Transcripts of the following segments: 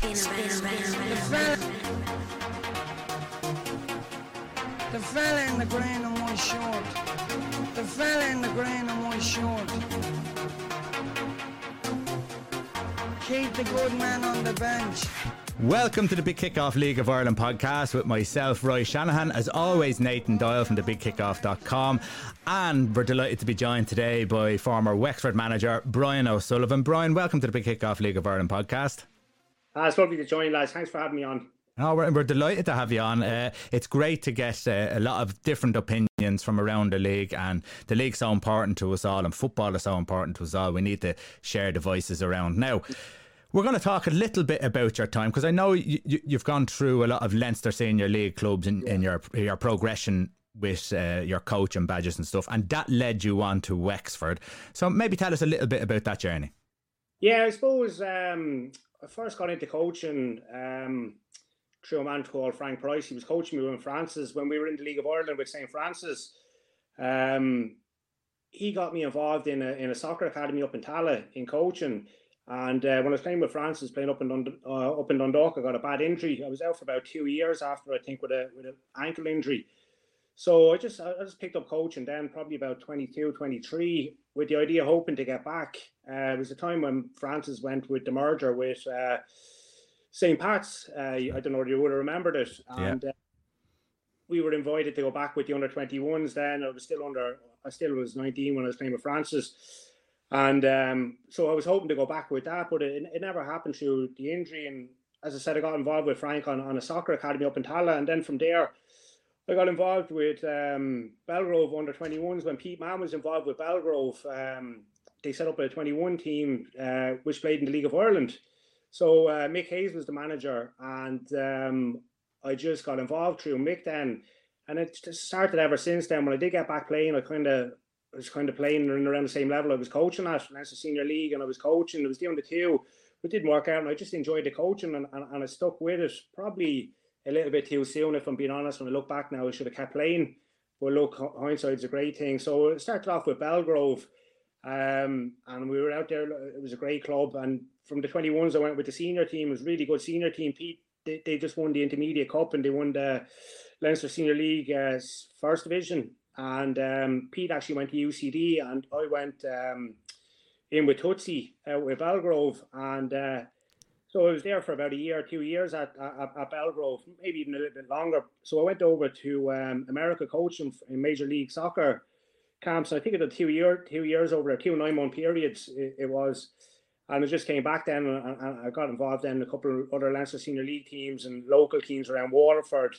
The fella in the green and white short. The fella in the green and white short. Keep the good man on the bench. Welcome to the Big Kickoff League of Ireland podcast with myself, Roy Shanahan. As always, Nathan Doyle from thebigkickoff.com. And we're delighted to be joined today by former Wexford manager Brian O'Sullivan. Brian, welcome to the Big Kickoff League of Ireland podcast. Uh, it's lovely to join, lads. Thanks for having me on. Oh, we're, we're delighted to have you on. Uh, it's great to get uh, a lot of different opinions from around the league, and the league's so important to us all, and football is so important to us all. We need to share the voices around. Now, we're going to talk a little bit about your time because I know you, you, have gone through a lot of Leinster Senior League clubs in, yeah. in your your progression with uh, your coach and badges and stuff, and that led you on to Wexford. So maybe tell us a little bit about that journey. Yeah, I suppose um, I first got into coaching. Um, through a man called Frank Price. He was coaching me with Francis when we were in the League of Ireland with St. Francis. Um, he got me involved in a, in a soccer academy up in Tallaght in coaching. And uh, when I was playing with Francis, playing up in Dund- uh, up in Dundalk, I got a bad injury. I was out for about two years after I think with a with an ankle injury. So I just I just picked up coaching then, probably about 22, 23, with the idea hoping to get back. Uh, it was a time when Francis went with the merger with uh, St. Pat's. Uh, I don't know if you would have remembered it. And yeah. uh, we were invited to go back with the under 21s then. I was still under, I still was 19 when I was playing with Francis. And um, so I was hoping to go back with that, but it, it never happened through the injury. And as I said, I got involved with Frank on, on a soccer academy up in Tallaght. And then from there, I got involved with um, Belgrove under 21s when Pete Mann was involved with Belgrove. Um, they set up a 21 team uh, which played in the League of Ireland. So uh, Mick Hayes was the manager, and um, I just got involved through Mick then, and it started ever since then. When I did get back playing, I kind of was kind of playing around the same level I was coaching at Leinster Senior League, and I was coaching. I was doing the two, but it didn't work out, and I just enjoyed the coaching, and, and, and I stuck with it. Probably a little bit too soon, if I'm being honest. When I look back now, I should have kept playing. But look, hindsight's a great thing. So it started off with Belgrove um, and we were out there. It was a great club. And from the 21s, I went with the senior team. It was really good senior team. Pete, they, they just won the Intermediate Cup and they won the Leinster Senior League uh, First Division. And um, Pete actually went to UCD, and I went um, in with Tootsie out with Belgrove. And uh, so I was there for about a year, two years at, at, at Belgrove, maybe even a little bit longer. So I went over to um, America coaching in Major League Soccer camps. I think it had two year two years over two nine month periods. It, it, was, and I just came back then, and, and, I got involved in a couple of other Leinster senior league teams and local teams around Waterford.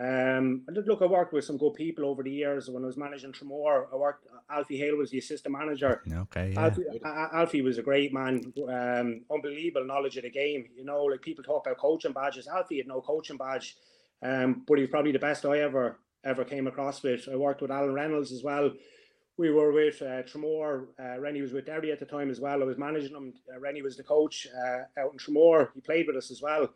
Um, and look, I worked with some good people over the years. When I was managing Tramore, I worked. Alfie Hale was the assistant manager. Okay, yeah. Alfie, Alfie was a great man. Um, unbelievable knowledge of the game. You know, like people talk about coaching badges. Alfie had no coaching badge, um, but he was probably the best I ever ever came across with. I worked with Alan Reynolds as well we were with uh, Tramore. Uh, Rennie was with Derry at the time as well. I was managing him. Uh, Rennie was the coach uh, out in Tramore. He played with us as well.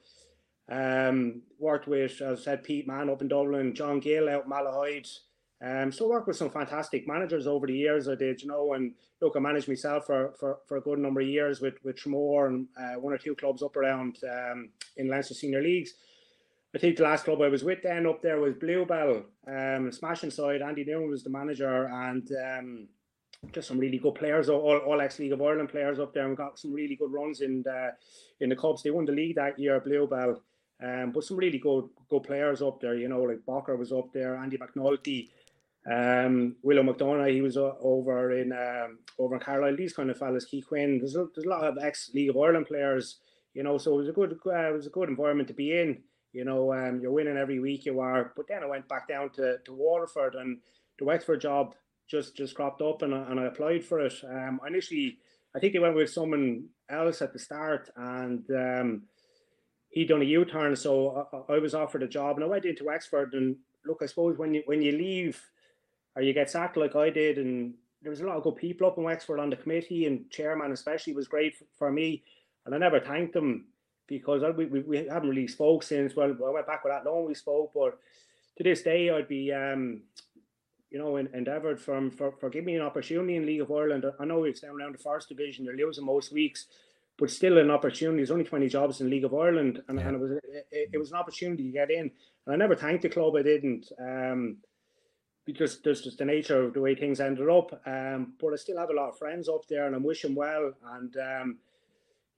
Um, worked with, as I said, Pete Mann up in Dublin, John Gill out in Malahide. Um, so worked with some fantastic managers over the years. I did, you know, and look, I managed myself for, for, for a good number of years with with Tramore and uh, one or two clubs up around um, in Leinster senior leagues. I think the last club I was with then up there was Bluebell, um, smashing side. Andy Newman was the manager, and um, just some really good players, all, all ex League of Ireland players up there, and got some really good runs in the in the Cubs. They won the league that year, Bluebell, um, but some really good good players up there. You know, like Bocker was up there, Andy McNulty, um, Willow McDonough, he was uh, over in um, over in Carlisle. These kind of fellas, Key Quinn. There's a, there's a lot of ex League of Ireland players. You know, so it was a good uh, it was a good environment to be in. You know, um, you're winning every week you are. But then I went back down to, to Waterford and the Wexford job just just cropped up and, and I applied for it. Um, initially, I think they went with someone else at the start and um, he'd done a U-turn. So I, I was offered a job and I went into Wexford and look, I suppose when you when you leave or you get sacked like I did and there was a lot of good people up in Wexford on the committee and chairman especially was great for me and I never thanked them because we, we, we haven't really spoke since. Well, I went back with that long we spoke, but to this day, I'd be, um, you know, endeavoured from for, for giving me an opportunity in League of Ireland. I know it's down around the first division. You're losing most weeks, but still an opportunity. There's only 20 jobs in League of Ireland, and, yeah. and it was it, it, was an opportunity to get in. And I never thanked the club. I didn't. Um, because there's just the nature of the way things ended up. Um, but I still have a lot of friends up there, and I'm wishing well. And um,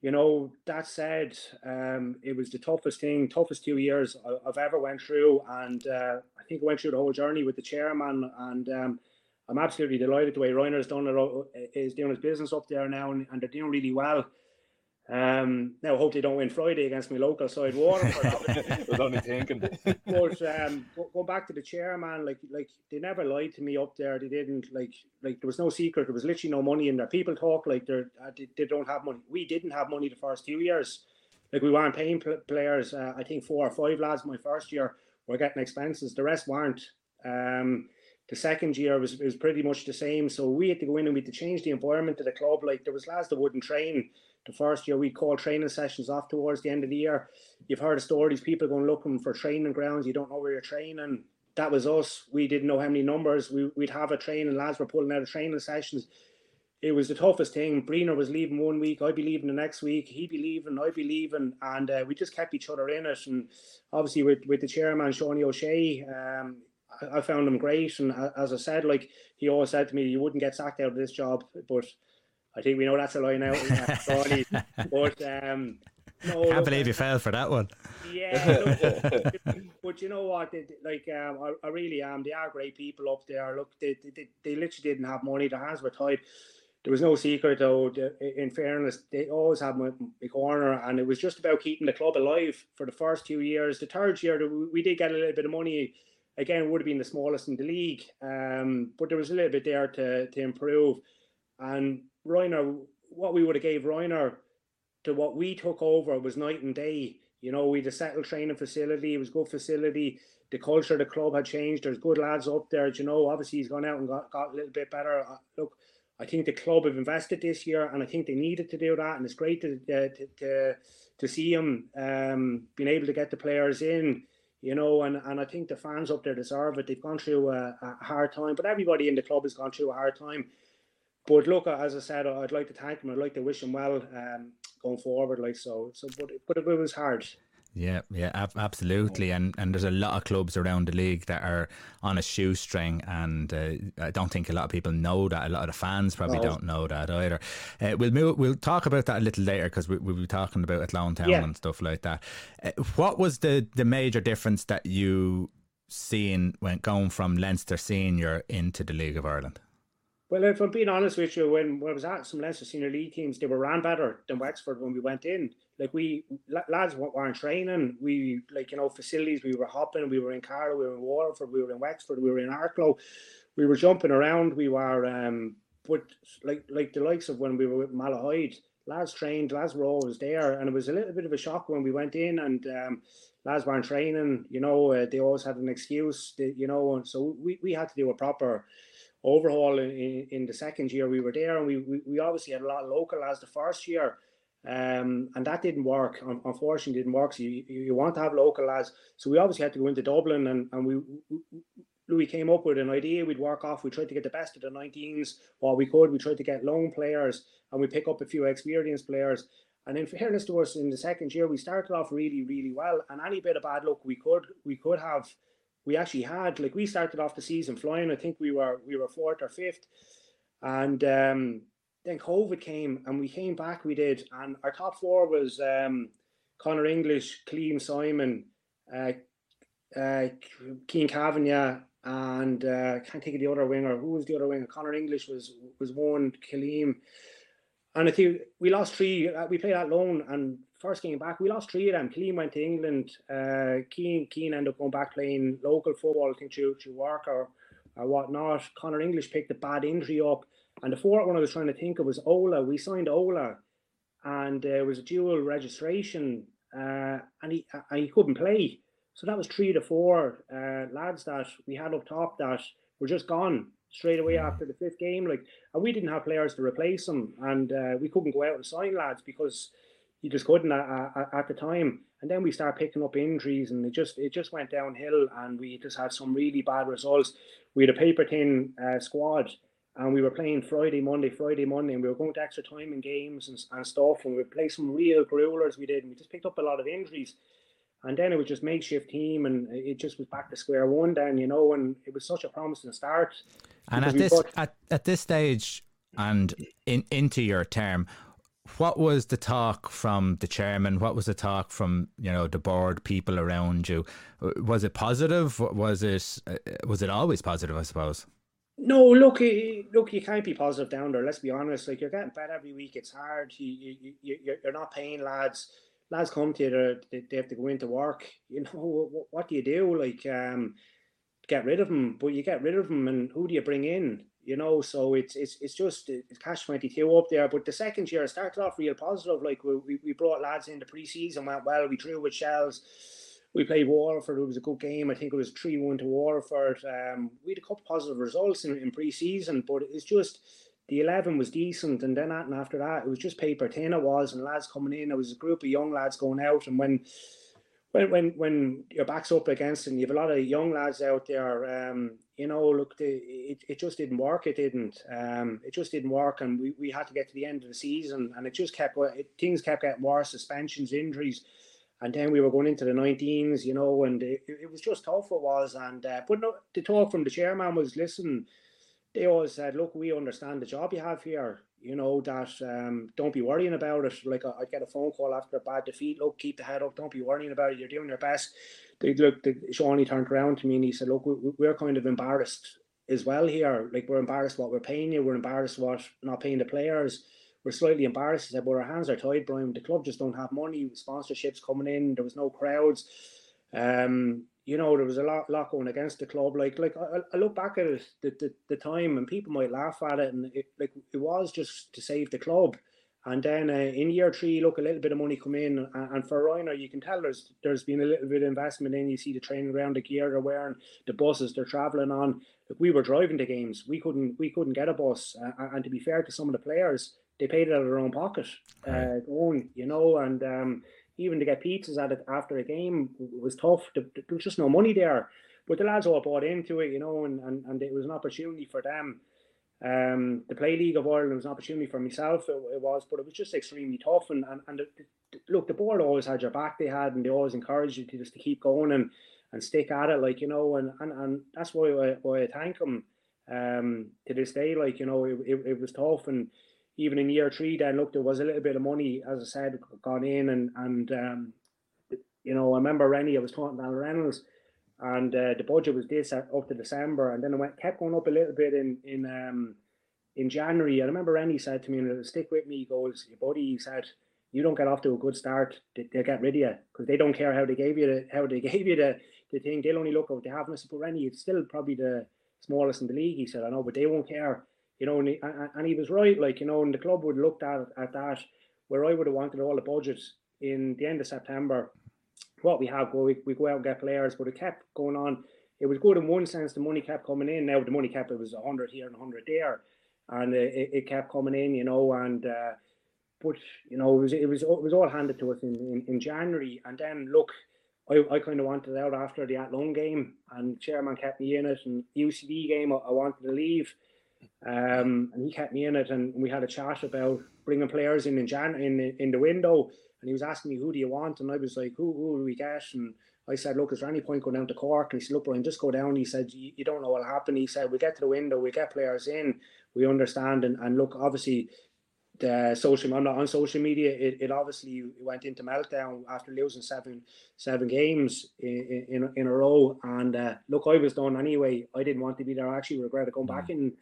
you know, that said, um, it was the toughest thing, toughest two years I've ever went through, and uh, I think I went through the whole journey with the chairman, and um, I'm absolutely delighted the way Reiner's done it, is doing his business up there now, and, and they're doing really well. Um, now, I hope they don't win Friday against my local side Waterford. I was only thinking. but um, going back to the chairman, like like they never lied to me up there. They didn't like like there was no secret. There was literally no money in there. People talk like they're uh, they, they don't have money. We didn't have money the first two years. Like we weren't paying players. Uh, I think four or five lads my first year were getting expenses. The rest weren't. Um, the second year was was pretty much the same. So we had to go in and we had to change the environment of the club. Like there was lads that wouldn't train the first year we called training sessions off towards the end of the year. You've heard of stories, people going looking for training grounds, you don't know where you're training. That was us. We didn't know how many numbers. We, would have a training, lads were pulling out of training sessions. It was the toughest thing. Breener was leaving one week, I'd be leaving the next week, he'd be leaving, I'd be leaving, and uh, we just kept each other in it. And obviously, with, with the chairman, Sean O'Shea, um, I, I found him great. And as I said, like he always said to me, you wouldn't get sacked out of this job, but I think we know that's a lie now. but um, no, can't believe you fell for that one. Yeah, look, but you know what? They, like, um, I, I, really am. They are great people up there. Look, they, they, they literally didn't have money. Their hands were tied. There was no secret, though. In fairness, they always had my, my corner, and it was just about keeping the club alive for the first two years. The third year, we did get a little bit of money. Again, would have been the smallest in the league, um, but there was a little bit there to to improve. And Reiner, what we would have gave Reiner to what we took over was night and day. You know, we had a settled training facility. It was good facility. The culture of the club had changed. There's good lads up there. You know, obviously he's gone out and got, got a little bit better. Uh, look, I think the club have invested this year, and I think they needed to do that. And it's great to uh, to, to, to see him um, being able to get the players in. You know, and, and I think the fans up there deserve it. They've gone through a, a hard time, but everybody in the club has gone through a hard time. But look, as I said, I'd like to thank him. I'd like to wish him well um, going forward. Like so, so but but it was hard. Yeah, yeah, absolutely, and and there's a lot of clubs around the league that are on a shoestring, and uh, I don't think a lot of people know that. A lot of the fans probably no. don't know that either. Uh, we'll move, we'll talk about that a little later because we, we'll be talking about Athlone Town yeah. and stuff like that. Uh, what was the the major difference that you seen when going from Leinster Senior into the League of Ireland? Well, if I'm being honest with you, when, when I was at some Leinster senior league teams, they were ran better than Wexford when we went in. Like we lads weren't training. We like you know facilities. We were hopping. We were in Carlow. We were in Waterford. We were in Wexford. We were in Arklow. We were jumping around. We were um, but like like the likes of when we were with Malahide, lads trained. Lads were always there, and it was a little bit of a shock when we went in and. Um, lads weren't training, you know, uh, they always had an excuse, you know, and so we, we had to do a proper overhaul in, in, in, the second year we were there, and we, we, we obviously had a lot of local as the first year. Um, and that didn't work. Unfortunately, didn't work. So you, you want to have local lads. So we obviously had to go into Dublin, and, and we, we Louis came up with an idea we'd work off. We tried to get the best of the 19s while we could. We tried to get loan players and we pick up a few experienced players. And in fairness to us, in the second year, we started off really, really well. And any bit of bad luck we could we could have we actually had like we started off the season flying. I think we were we were fourth or fifth, and um, then COVID came and we came back. We did, and our top four was um, Connor English, Kaleem Simon, uh, uh, Keen Cavagna, and uh, I can't think of the other winger. Who was the other winger? Connor English was was one. Kaleem. And I think we lost three. Uh, we played Athlone, and first game back, we lost three of them. Killeen went to England. Uh, Keane, Keane ended up going back playing local football, I think, through, through work or, or whatnot. Connor English picked a bad injury up. And the fourth one I was trying to think of was Ola. We signed Ola, and uh, it was a dual registration, uh, and he and he couldn't play. So that was three to four uh, lads that we had up top that were just gone straight away after the fifth game. Like, and we didn't have players to replace them, and uh, we couldn't go out and sign lads because you just couldn't at, at, at, the time. And then we start picking up injuries, and it just it just went downhill, and we just had some really bad results. We had a paper thin uh, squad, and we were playing Friday, Monday, Friday, Monday, and we were going to extra time in games and, and stuff, and we played some real growlers. We did, and we just picked up a lot of injuries. And then it was just makeshift team, and it just was back to square one. Then you know, and it was such a promising start. And at this at, at this stage, and in into your term, what was the talk from the chairman? What was the talk from you know the board, people around you? Was it positive? Was it uh, was it always positive? I suppose. No, look, look, you can't be positive down there. Let's be honest. Like you're getting fed every week. It's hard. You, you, you, you're not paying lads. Lads come to you. They have to go into work. You know what, what do you do? Like, um, get rid of them. But you get rid of them, and who do you bring in? You know, so it's it's it's just it's cash twenty two up there. But the second year started off real positive. Like we we brought lads in the preseason, went well. We drew with Shells we played Waterford. It was a good game. I think it was 3 1 to Waterford. Um, we had a couple positive results in, in pre season, but it's just the 11 was decent. And then after that, it was just paper thin, it was, and lads coming in. There was a group of young lads going out. And when when when when your back's up against and you have a lot of young lads out there, um, you know, look, the, it, it just didn't work. It didn't. Um, it just didn't work, and we, we had to get to the end of the season, and it just kept it, things kept getting worse. Suspensions, injuries, and then we were going into the 19s, you know, and it, it was just tough. It was, and uh, but no, the talk from the chairman was, listen, they always said, look, we understand the job you have here. You know that um, don't be worrying about it. Like I, would get a phone call after a bad defeat. Look, keep the head up. Don't be worrying about it. You're doing your best. They look. The, Shawnee turned around to me and he said, "Look, we, we're kind of embarrassed as well here. Like we're embarrassed what we're paying you. We're embarrassed what not paying the players." we're slightly embarrassed. He said, but our hands are tied, Brian. The club just don't have money. Sponsorships coming in. There was no crowds. Um, you know, there was a lot, lot going against the club. Like, like I, I look back at it, the, the, the time, and people might laugh at it, and it, like it was just to save the club. And then uh, in year three, look, a little bit of money come in, and, and for Ryanair, you can tell there's there's been a little bit of investment in. You see the training ground, the gear they're wearing, the buses they're travelling on. Like we were driving the games, we couldn't we couldn't get a bus. Uh, and to be fair to some of the players, they paid it out of their own pocket, right. uh, own, you know, and um, even to get pizzas at it after a game was tough. There was just no money there. But the lads all bought into it, you know, and, and, and it was an opportunity for them. Um, the play League of Ireland was an opportunity for myself. It, it was, but it was just extremely tough. And and, and the, the, look, the board always had your back. They had, and they always encouraged you to just to keep going and and stick at it, like you know. And and, and that's why I, why I thank them um, to this day. Like you know, it, it, it was tough and even in year three, then look, there was a little bit of money, as I said, gone in, and and um, you know, I remember Rennie, I was talking to Reynolds, and uh, the budget was this up to December, and then it went kept going up a little bit in in um in January. I remember Rennie said to me, and stick with me, he goes, your buddy, he said, you don't get off to a good start, they, will get rid of you because they don't care how they gave you the how they gave you the, the thing. They'll only look at what they have. And I said, but Rennie, it's still probably the smallest in the league. He said, I know, but they won't care you know, and he, and he was right, like, you know, and the club would have looked at, at that where I would have wanted all the budgets in the end of September. What we have, we, we go out and get players, but it kept going on. It was good in one sense, the money kept coming in. Now, the money kept, it was 100 here and 100 there, and it, it kept coming in, you know, and, uh, but, you know, it was, it was, it was all handed to us in, in, in January. And then, look, I, I kind of wanted out after the Athlone game, and chairman kept me in it. And UCD game, I, I wanted to leave. Um, and he kept me in it, and we had a chat about bringing players in in Jan in in the window. And he was asking me, "Who do you want?" And I was like, "Who who do we get?" And I said, "Look, is there any point going down to Cork?" And he said, "Look, Brian, just go down." He said, "You don't know what'll happen." He said, "We get to the window, we get players in, we understand." And and look, obviously, the social I'm not on social media. It, it obviously went into meltdown after losing seven seven games in in, in a row. And uh, look, I was done anyway. I didn't want to be there. I actually regretted going back mm. in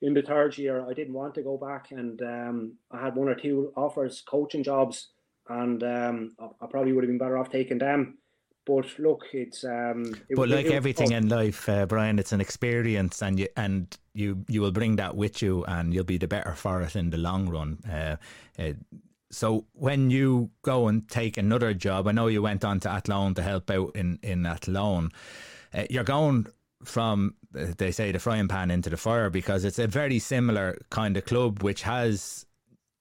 in the third year, I didn't want to go back, and um, I had one or two offers, coaching jobs, and um, I, I, probably would have been better off taking them. But look, it's. Um, it but like everything in life, uh, Brian, it's an experience, and you and you you will bring that with you, and you'll be the better for it in the long run. Uh, uh, so when you go and take another job, I know you went on to Athlone to help out in in Athlone. Uh, you're going from they say the frying pan into the fire because it's a very similar kind of club which has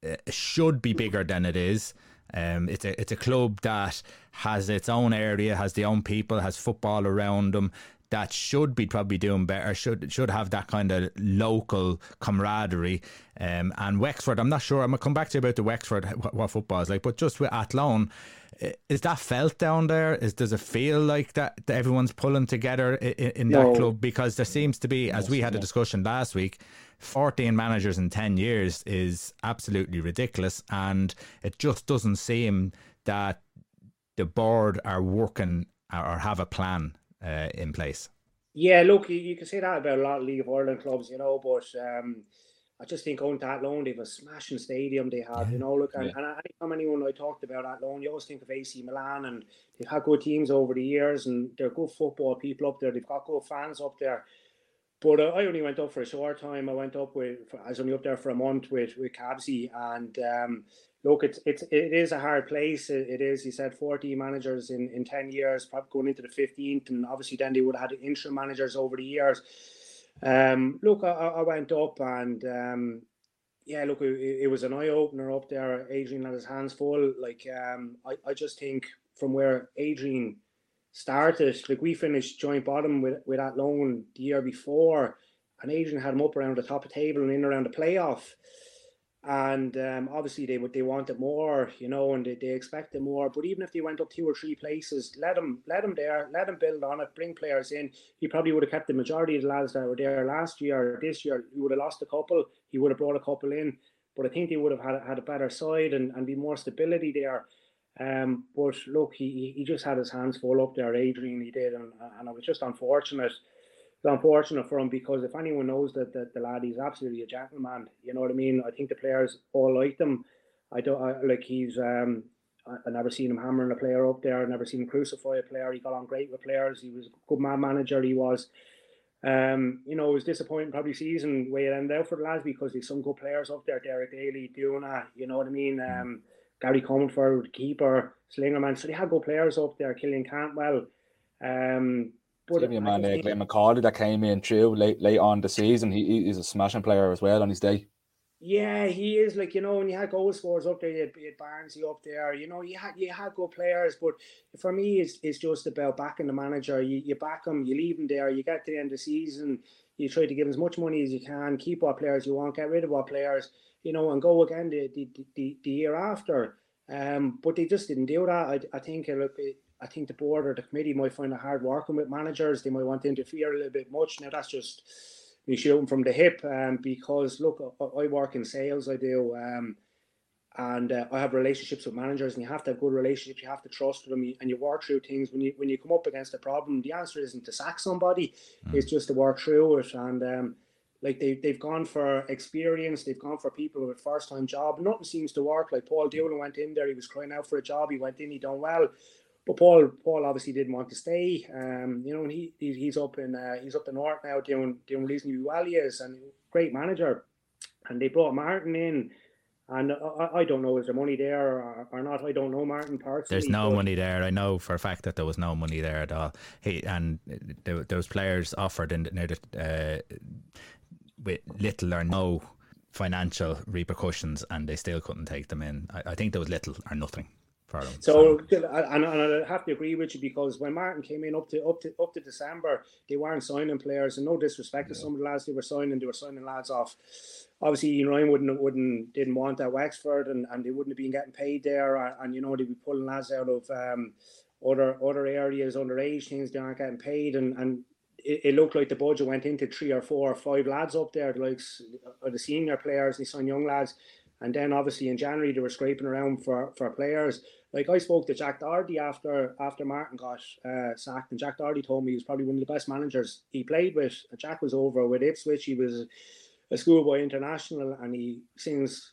uh, should be bigger than it is. Um, it's a it's a club that has its own area, has the own people, has football around them. that should be probably doing better, should should have that kind of local camaraderie. Um, and Wexford, I'm not sure. I'm gonna come back to you about the Wexford what, what football is like, but just with Athlone, is that felt down there? Is does it feel like that, that everyone's pulling together in, in no. that club? Because there seems to be, as we had a discussion last week, 14 managers in 10 years is absolutely ridiculous, and it just doesn't seem that the board are working or have a plan uh, in place. Yeah, look, you, you, can say that about a lot of League of Ireland clubs, you know, but um, I just think going to Athlone, they have a smashing stadium they have, yeah. you know. Look, and, yeah. and anytime anyone I talked about Athlone, you always think of AC Milan, and they've had good teams over the years, and they're good football people up there. They've got good fans up there. But uh, I only went up for a short time. I went up with, I was only up there for a month with with Cabsy, and um, look, it's it's it is a hard place. It, it is. He said forty managers in in ten years, probably going into the fifteenth, and obviously then they would have had interim managers over the years. Um, look, I, I went up and um, yeah, look, it, it was an eye opener up there. Adrian had his hands full. Like um, I I just think from where Adrian started, like we finished joint bottom with with Athlone the year before, and Adrian had him up around the top of the table and in around the playoff and um, obviously they would they wanted more, you know, and they, they expected more. But even if they went up two or three places, let them let them there, let them build on it, bring players in. He probably would have kept the majority of the lads that were there last year. This year he would have lost a couple. He would have brought a couple in, but I think they would have had had a better side and, and be more stability there. Um, but look, he he just had his hands full up there, Adrian. He did, and and it was just unfortunate it's unfortunate for him because if anyone knows that, that the lad he's absolutely a gentleman, you know what I mean. I think the players all like him. I don't I, like he's um I, I never seen him hammering a player up there. I never seen him crucify a player. He got on great with players. He was a good man manager. He was. Um, you know, it was disappointing probably season way it ended out for the lads because there's some good players up there. Derek Daly, Duna, you know what I mean. Mm. Um, Gary Comerford, keeper, Slingerman. So they had good players up there. Killian Cantwell. Um, but Give me a man, uh, Glenn McCauley, that came in through late late on the season. He he's a smashing player as well on his day. Yeah, he is like you know when you had goal scorers up there, you had, you had Barnsley up there. You know you had you had good players, but for me, it's, it's just about backing the manager. You you back him, you leave him there. You get to the end of the season, you try to give as much money as you can, keep what players you want, get rid of what players you know, and go again the the, the, the year after. Um, but they just didn't do that. I, I think look, it, I think the board or the committee might find it hard working with managers. They might want to interfere a little bit much. Now that's just me shooting from the hip. Um, because look, I, I work in sales. I do. Um, and uh, I have relationships with managers, and you have to have good relationships. You have to trust them, and you work through things. When you when you come up against a problem, the answer isn't to sack somebody; mm. it's just to work through it. And um, like they they've gone for experience, they've gone for people with first time job. Nothing seems to work. Like Paul Doolan went in there, he was crying out for a job. He went in, he done well. But Paul, Paul obviously didn't want to stay. Um, you know, and he, he's up in uh, he's up the north now doing doing reasonably well. He is, and great manager. And they brought Martin in, and I, I don't know is there money there or, or not. I don't know Martin personally. There's no money there. I know for a fact that there was no money there at all. He and there, there was players offered in uh, with little or no financial repercussions, and they still couldn't take them in. I, I think there was little or nothing. So, and, and I have to agree with you because when Martin came in up to up to up to December, they weren't signing players, and no disrespect yeah. to some of the lads they were signing, they were signing lads off. Obviously, you know, wouldn't wouldn't didn't want that Wexford, and, and they wouldn't have been getting paid there, and, and you know they'd be pulling lads out of um, other other areas, underage things. They aren't getting paid, and and it, it, looked like the budget went into three or four or five lads up there, the likes of the senior players. They signed young lads. And then obviously in January they were scraping around for, for players. Like I spoke to Jack Doherty after after Martin got uh, sacked, and Jack Doherty told me he was probably one of the best managers he played with. Jack was over with Ipswich. He was a schoolboy international, and he sings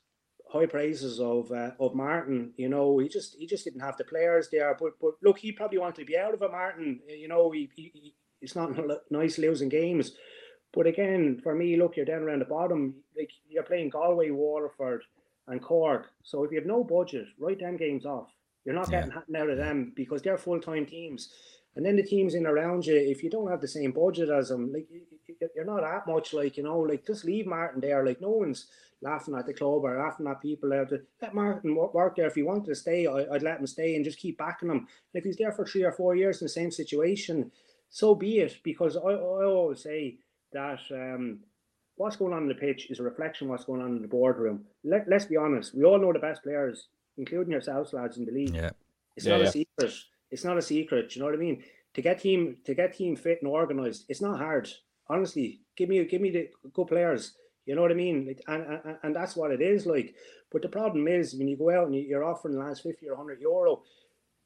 high praises of uh, of Martin. You know, he just he just didn't have the players there. But but look, he probably wanted to be out of it, Martin. You know, he, he, he it's not nice losing games. But again, for me, look, you're down around the bottom. Like you're playing Galway, Waterford, and Cork. So if you have no budget, write them games off. You're not getting out of them because they're full time teams. And then the teams in around you, if you don't have the same budget as them, like you're not that much like you know, like just leave Martin there. Like no one's laughing at the club or laughing at people Out there. Let Martin work there. If he wanted to stay, I, would let him stay and just keep backing him. And if he's there for three or four years in the same situation, so be it. Because I, I always say that um, what's going on in the pitch is a reflection of what's going on in the boardroom. Let, let's be honest. We all know the best players, including yourselves, lads, in the league. Yeah. It's Yeah, not yeah. a secret. It's not a secret. You know what I mean? To get team to get team fit and organized, it's not hard. Honestly, give me give me the good players. You know what I mean? Like, and, and and that's what it is like. But the problem is when you go out and you- you're offering lads fifty or hundred euro,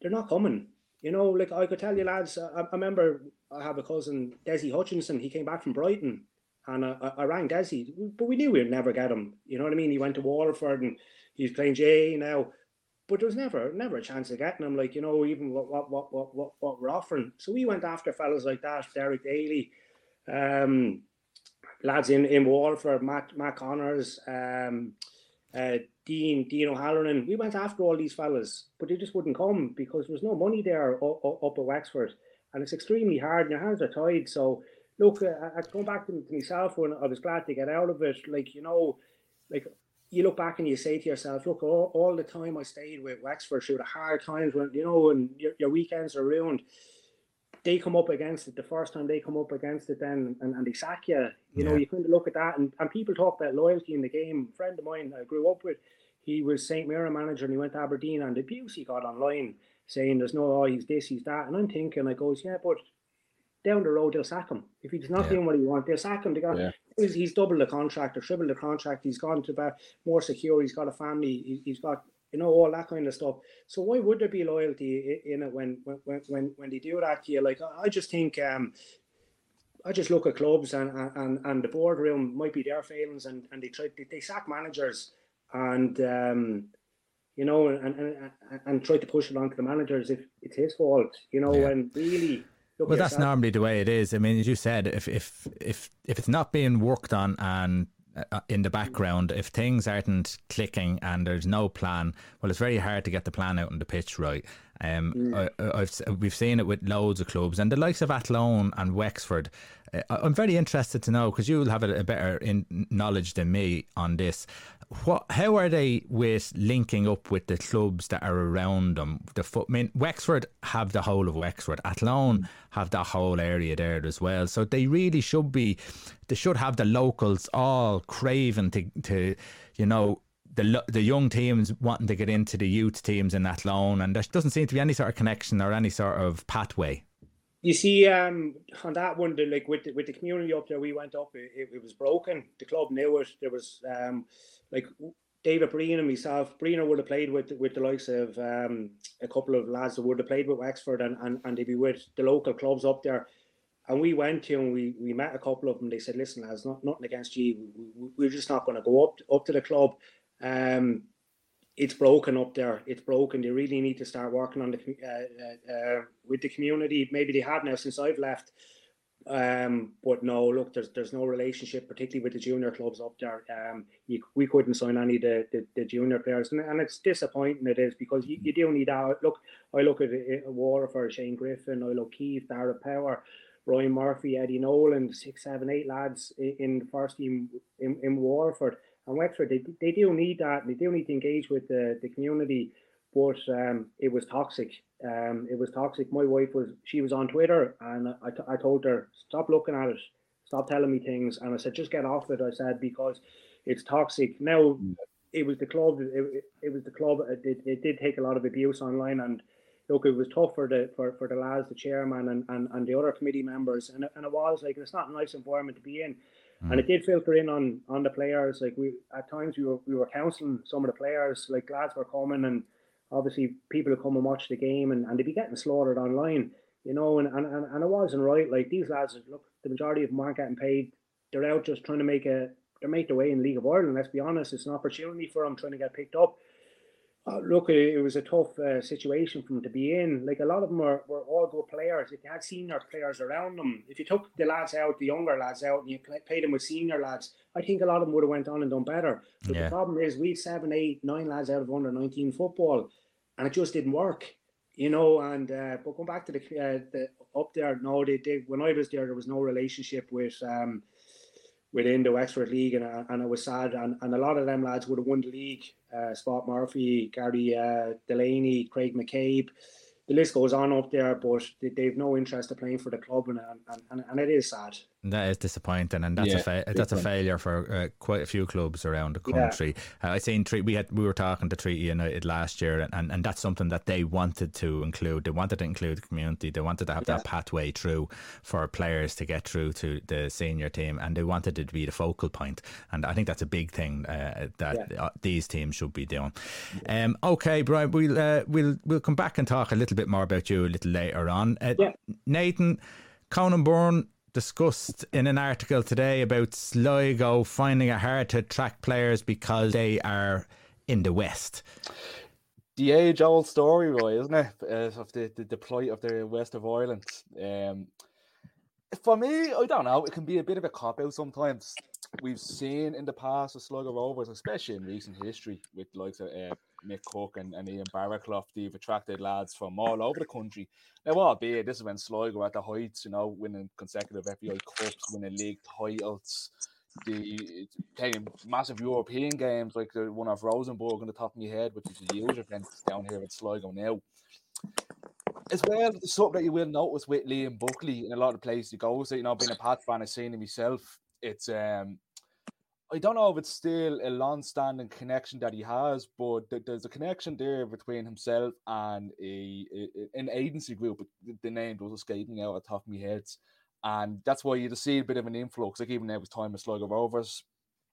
they're not coming. You know, like I could tell you, lads. I, I remember I have a cousin, Desi Hutchinson. He came back from Brighton, and I, I- rang Desi, but we knew we'd never get him. You know what I mean? He went to Waterford and he's playing J now but there was never never a chance of getting him. Like you know, even what what what what what, what we're offering. So we went after fellas like that, Derek Daly, um, lads in in Waterford, Matt Matt Connors, um, uh, Dean Dean O'Halloran. We went after all these fellas, but they just wouldn't come because there was no money there up, up at Wexford, and it's extremely hard. And your hands are tied. So look, I, I going back to, to myself when I was glad to get out of it. Like you know, like you look back and you say to yourself, look, all, all the time I stayed with Wexford through the hard times when, you know, and your, your weekends are ruined. They come up against it the first time they come up against it, then and, and they sack you. You know, you kind of look at that, and, and people talk about loyalty in the game. A friend of mine I grew up with, he was St. Mirren manager and he went to Aberdeen, and the abuse he got online saying there's no, oh, he's this, he's that. And I'm thinking, I goes, yeah, but down the road, they'll sack him. If he's not Yeah. doing what he wants, they'll sack him. They got, Yeah. he's, he's doubled the contract or tripled the contract. He's gone to about more secure. He's got a family. He, he's got you know all that kind of stuff. So why would there be loyalty in it when when when when they do that to you? Like I just think. um I just look at clubs and and, and the boardroom might be their failings and, and they try they, they sack managers and um you know and, and and and try to push it onto the managers if it's his fault you know Yeah. and really look Well, at that's normally the way it is. I mean, as you said, if if if if it's not being worked on and uh, in the background, if things aren't clicking and there's no plan, well, it's very hard to get the plan out on the pitch right. Um, I, I- I've we've seen it with loads of clubs and the likes of Athlone and Wexford. Uh, I'm very interested to know because you'll have a, a better in knowledge than me on this. What? How are they with linking up with the clubs that are around them? The foot. I mean, Wexford have the whole of Wexford. Athlone have that whole area there as well. So they really should be. They should have the locals all craving to, to you know. The, the young teams wanting to get into the youth teams in Athlone, and there doesn't seem to be any sort of connection or any sort of pathway. You see, um, on that one, the, like with the, with the community up there, we went up. It, it, it was broken. The club knew it. There was um, like David Breen and myself. Breener would have played with with the likes of um, a couple of lads that would have played with Wexford, and, and and they'd be with the local clubs up there. And we went to and we we met a couple of them. They said, "Listen, lads, not nothing against you. We, we're just not going to go up up to the club. Um, it's broken up there. It's broken. They really need to start working on the uh, uh, uh, with the community. Maybe they have now since I've left. Um, but no, look, there's there's no relationship, particularly with the junior clubs up there. Um, you, we couldn't sign any of the, the, the junior players, and, and it's disappointing. It is because you, you do need that. Look, I look at it, Waterford, Shane Griffin. I look Keith, Dara Power, Ryan Murphy, Eddie Nolan, six, seven, eight lads i- in the first team in, in Waterford and Wexford. They, they do need that. They do need to engage with the, the community, but um, it was toxic. Um, it was toxic. My wife was she was on Twitter, and I, t- I told her stop looking at it, stop telling me things, and I said just get off it. I said because it's toxic. Now it was the club. It, it, was the club. It, it, it did take a lot of abuse online, and look, it was tough for the for, for the lads, the chairman, and, and, and the other committee members, and, it- and it was like it's not a nice environment to be in, and it did filter in on on the players. Like we at times we were we were counselling some of the players, like lads were coming, and obviously people would come and watch the game, and, and they'd be getting slaughtered online, you know, and, and, and, and it wasn't right. Like these lads, look, the majority of them aren't getting paid. They're out just trying to make a they make their way in League of Ireland. Let's be honest, it's an opportunity for them trying to get picked up. Uh, look, it, it was a tough uh, situation for them to be in. Like a lot of them were, were all good players. If you had senior players around them, if you took the lads out, the younger lads out, and you play, played them with senior lads, I think a lot of them would have went on and done better. But Yeah. the problem is, we had seven, eight, nine lads out of under nineteen football, and it just didn't work. You know, and uh, but going back to the, uh, the up there, no, they, they when I was there, there was no relationship with um, within the Wexford League, and I- and it was sad. And, and a lot of them lads would have won the league. Uh, Spot Murphy, Gary uh, Delaney, Craig McCabe. the list goes on up there, but they, they've no interest in playing for the club, and and, and, and it is sad. That is disappointing, and that's yeah, a fa- that's a failure for uh, quite a few clubs around the country. Yeah. Uh, I seen we had we were talking to Treaty United last year, and, and, and that's something that they wanted to include. They wanted to include the community. They wanted to have yeah. that pathway through for players to get through to the senior team, and they wanted it to be the focal point. And I think that's a big thing uh, that uh, these teams should be doing. Um, okay, Brian, we'll uh, we'll we'll come back and talk a little bit more about you a little later on. Uh, yeah. Nathan, Conan Byrne discussed in an article today about Sligo finding it hard to attract players because they are in the West. The age old story, Roy, isn't it? Uh, of the, the, the plight of the West of Ireland. Um, for me, I don't know. It can be a bit of a cop out sometimes. We've seen in the past the Sligo Rovers, especially in recent history, with likes of uh, Mick Cook and, and Ian Baraclough, they've attracted lads from all over the country. Now, albeit this is when Sligo at the heights, you know, winning consecutive FAI Cups, winning league titles, the playing massive European games like the one of Rosenborg on the top of my head, which is a huge event down here at Sligo now. As well, something that you will notice with Liam Buckley in a lot of places he goes, you know, being a Pat fan, I've seen him myself. It's um I don't know if it's still a long-standing connection that he has, but there's a connection there between himself and a, a an agency group. The name was escaping out at the top of my head, and that's why you just see a bit of an influx. Like even with time with Sligo Rovers,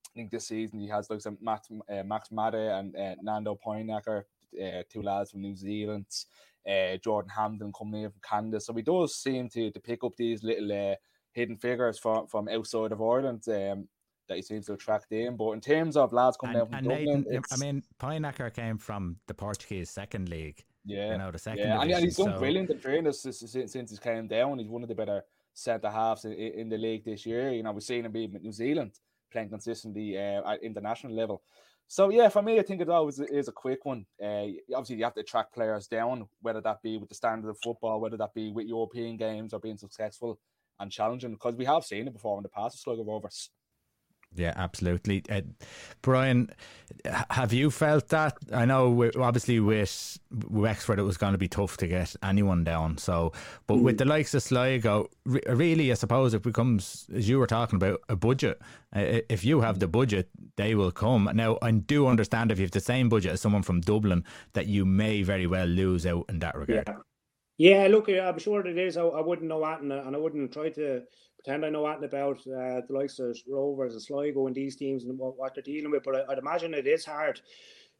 I think this season he has like some Max, uh, Max Mata and uh, Nando Pijnaker, uh, two lads from New Zealand, uh, Jordan Hamden coming in from Canada. So he does seem to to pick up these little uh, hidden figures from from outside of Ireland. Um, that he seems to attract in. But in terms of lads coming and, down from Dublin, Nathan, I mean, Pijnaker came from the Portuguese second league. Yeah, you know the second. Yeah, division, and he's done so... brilliant in trainers since, since, since he's came down. He's one of the better centre halves in, in, the league this year. You know, we've seen him be New Zealand playing consistently uh, at international level. So yeah, for me, I think it always is a quick one. Uh, obviously, you have to track players down, whether that be with the standard of football, whether that be with European games or being successful and challenging. Because we have seen it before in the past Sligo Rovers. Yeah, absolutely. Uh, Brian, have you felt that? I know, obviously, with Wexford, it was going to be tough to get anyone down. So, but mm. with the likes of Sligo, really, I suppose it becomes, as you were talking about, a budget. Uh, if you have the budget, they will come. Now, I do understand if you have the same budget as someone from Dublin, that you may very well lose out in that regard. Yeah. Yeah, look, I'm sure it is. I, I wouldn't know that, and, and I wouldn't try to pretend I know anything about uh, the likes of Rovers and Sligo and these teams and what, what they're dealing with. But I, would imagine it is hard.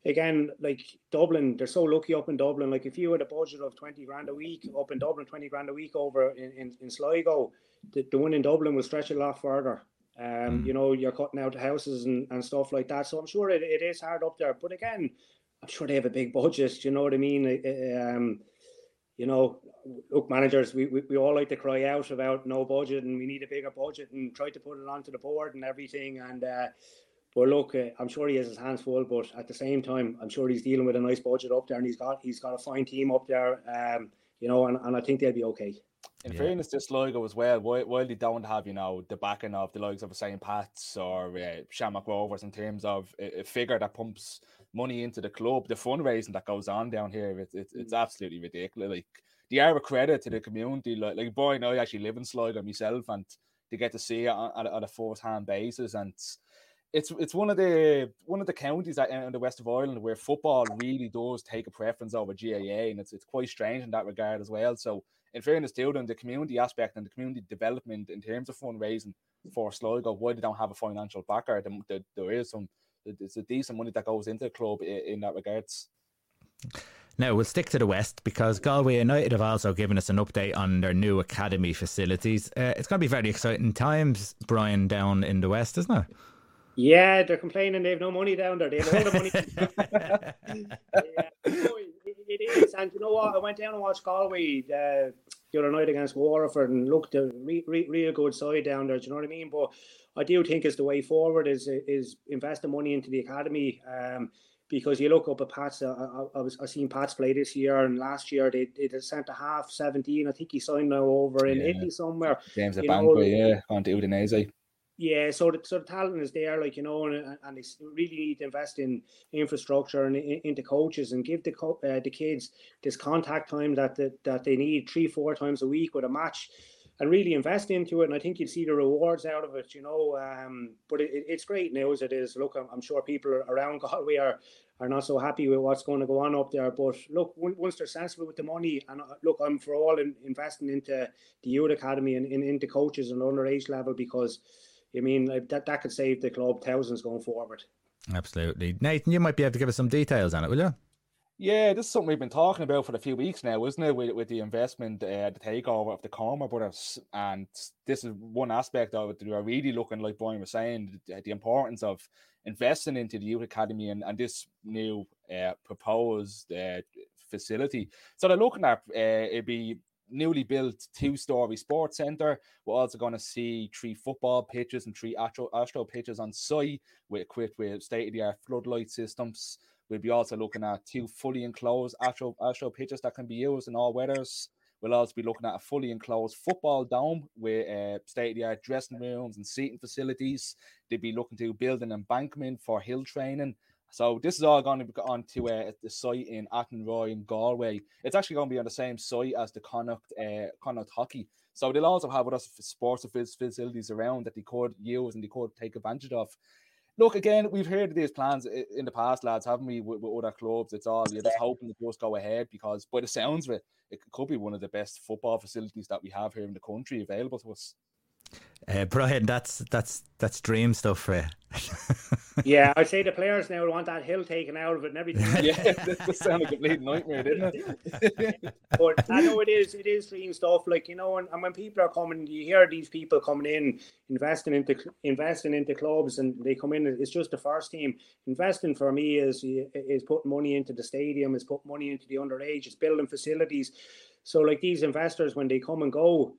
Again, like Dublin, they're so lucky up in Dublin. Like if you had a budget of twenty grand a week up in Dublin, twenty grand a week over in, in, in Sligo, the, the one in Dublin will stretch a lot further. Um, mm. you know, you're cutting out houses and, and stuff like that. So I'm sure it, it is hard up there. But again, I'm sure they have a big budget. You know what I mean? Um, you know, look, managers, we, we, we all like to cry out about no budget and we need a bigger budget and try to put it onto the board and everything. And, uh, but look, uh, I'm sure he has his hands full, but at the same time, I'm sure he's dealing with a nice budget up there and he's got, he's got a fine team up there, um, you know, and, and I think they'll be okay. In yeah. fairness to Sligo as well, while, while they don't have, you know, the backing of the likes of the St. Pat's or uh, Shamrock Rovers in terms of a, a, figure that pumps money into the club, the fundraising that goes on down here, it, it, it's mm. absolutely ridiculous. Like, they are a credit to the community. Like, like boy, I actually live in Sligo myself, and to get to see it on, on, on a first hand basis. And it's it's one of the one of the counties that, in the west of Ireland where football really does take a preference over GAA, and it's it's quite strange in that regard as well. So, in fairness to them, the community aspect and the community development in terms of fundraising for Sligo, why they don't have a financial backer, the, the, there is some there's a decent money that goes into the club in, in that regards. Now we'll stick to the west because Galway United have also given us an update on their new academy facilities. Uh, it's going to be very exciting times, Brian, down in the west, isn't it? Yeah, they're complaining they have no money down there. They have all the money. yeah, it is, and you know what? I went down and watched Galway uh, the other night against Waterford and looked a re- re- real good side down there. Do you know what I mean? But I do think is the way forward is is investing money into the academy. Um, because you look up at Pats. I, I, I was I seen Pats play this year and last year they they sent a half seventeen. I think he signed now over in yeah. Italy somewhere. James Abankwah, yeah, on to Udinese. Yeah, so the, so the talent is there, like you know, and, and they really need to invest in infrastructure and in, into coaches and give the co- uh, the kids this contact time that, that they need three four times a week with a match, and really invest into it. And I think you'll see the rewards out of it, you know. Um, but it, it's great news. it is. Look, I'm, I'm sure people around Galway are are not so happy with what's going to go on up there. But look, once they're sensible with the money, and uh, look, I'm for all in, investing into the youth academy and in, into coaches and underage level because I mean, that that could save the club thousands going forward. Absolutely, Nathan. You might be able to give us some details on it, will you? Yeah, this is something we've been talking about for a few weeks now, isn't it? With, with the investment, uh, the takeover of the Comer brothers, and this is one aspect of it that we're really looking, like Brian was saying, the, the importance of investing into the youth academy and, and this new uh, proposed uh, facility. So they're looking at uh, it'd be newly built two-story sports center. We're also going to see three football pitches and three astro, astro pitches on site. We're equipped with state-of-the-art floodlight systems. We'll be also looking at two fully enclosed astro, astro pitches that can be used in all weathers. We'll also be looking at a fully enclosed football dome with uh, state-of-the-art dressing rooms and seating facilities. They'd be looking to build an embankment for hill training so this is all going to be on to uh, the site in Athenry in Galway. It's actually going to be on the same site as the Connacht, uh, Connacht Hockey. So they'll also have other sports facilities around that they could use and they could take advantage of. Look, again, we've heard of these plans in the past, lads, haven't we, with, with other clubs? It's all, you're just hoping it just go ahead because, by the sounds of it, it could be one of the best football facilities that we have here in the country available to us. Uh, Brian, that's that's that's dream stuff for you. yeah, I'd say the players now want that hill taken out of it and everything. yeah, this sounds like a complete nightmare, didn't it? but I know it is. It is dream stuff. Like you know, and, and when people are coming, you hear these people coming in, investing into investing into clubs, and they come in. It's just the first team. Investing for me is is putting money into the stadium, is putting money into the underage, is building facilities. So like these investors, when they come and go,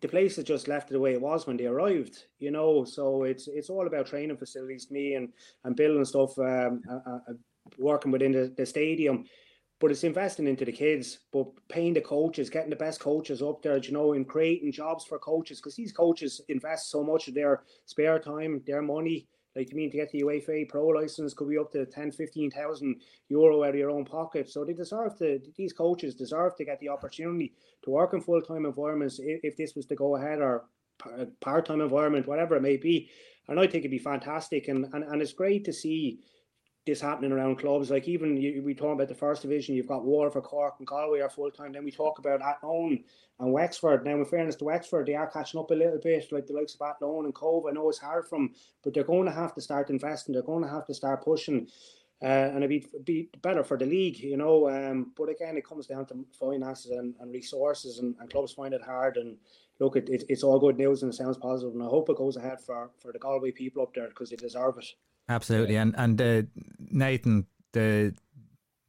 the place is just left the way it was when they arrived, you know. So it's it's all about training facilities me and and building stuff, um, uh, uh, working within the, the stadium. But it's investing into the kids, but paying the coaches, getting the best coaches up there, you know, and creating jobs for coaches because these coaches invest so much of their spare time, their money like, you mean to get the UEFA Pro license could be up to 10, 15,000 euro out of your own pocket. So they deserve to, these coaches deserve to get the opportunity to work in full time environments if, if this was to go ahead or uh, part time environment, whatever it may be. And I think it'd be fantastic. And, and, and it's great to see this happening around clubs. Like even you, we talk about the first division, you've got Waterford, Cork, and Galway are full time. Then we talk about Athlone and Wexford. Now, in fairness to Wexford, they are catching up a little bit, like the likes of Athlone and Cobh. I know it's hard from, but they're going to have to start investing. They're going to have to start pushing. Uh, and it'd be, be better for the league, you know. Um, but again, it comes down to finances and, and resources, and, and, clubs find it hard. And look, it, it, it's all good news and it sounds positive, and I hope it goes ahead for, for the Galway people up there because they deserve it. Absolutely, and and uh, Nathan, the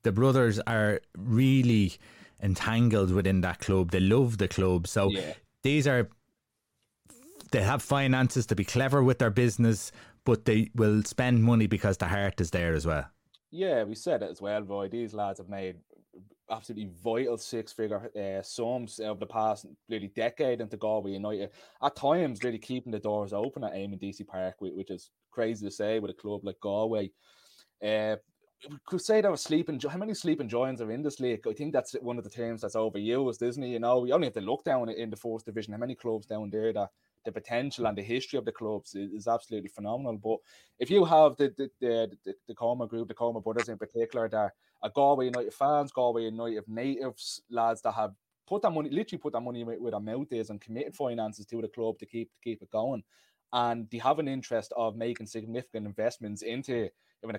the brothers are really entangled within that club. They love the club, so yeah. these are they have finances to be clever with their business, but they will spend money because the heart is there as well. Yeah, we said it as well, boy. These lads have made absolutely vital six figure uh, sums over the past really decade into Galway United. At times, really keeping the doors open at Eamonn Deacy Park, which is crazy to say with a club like Galway. Uh, we could say there was sleeping. How many sleeping giants are in this league? I think that's one of the terms that's overused, isn't it? You know, we only have to look down in the fourth division. How many clubs down there that the potential and the history of the clubs is, is absolutely phenomenal. But if you have the the the, the, the Comer group, the Comer brothers in particular, that are Galway United fans, Galway United natives, lads that have put that money, literally put that money where, their mouth is and committed finances to the club to keep to keep it going and they have an interest of making significant investments into an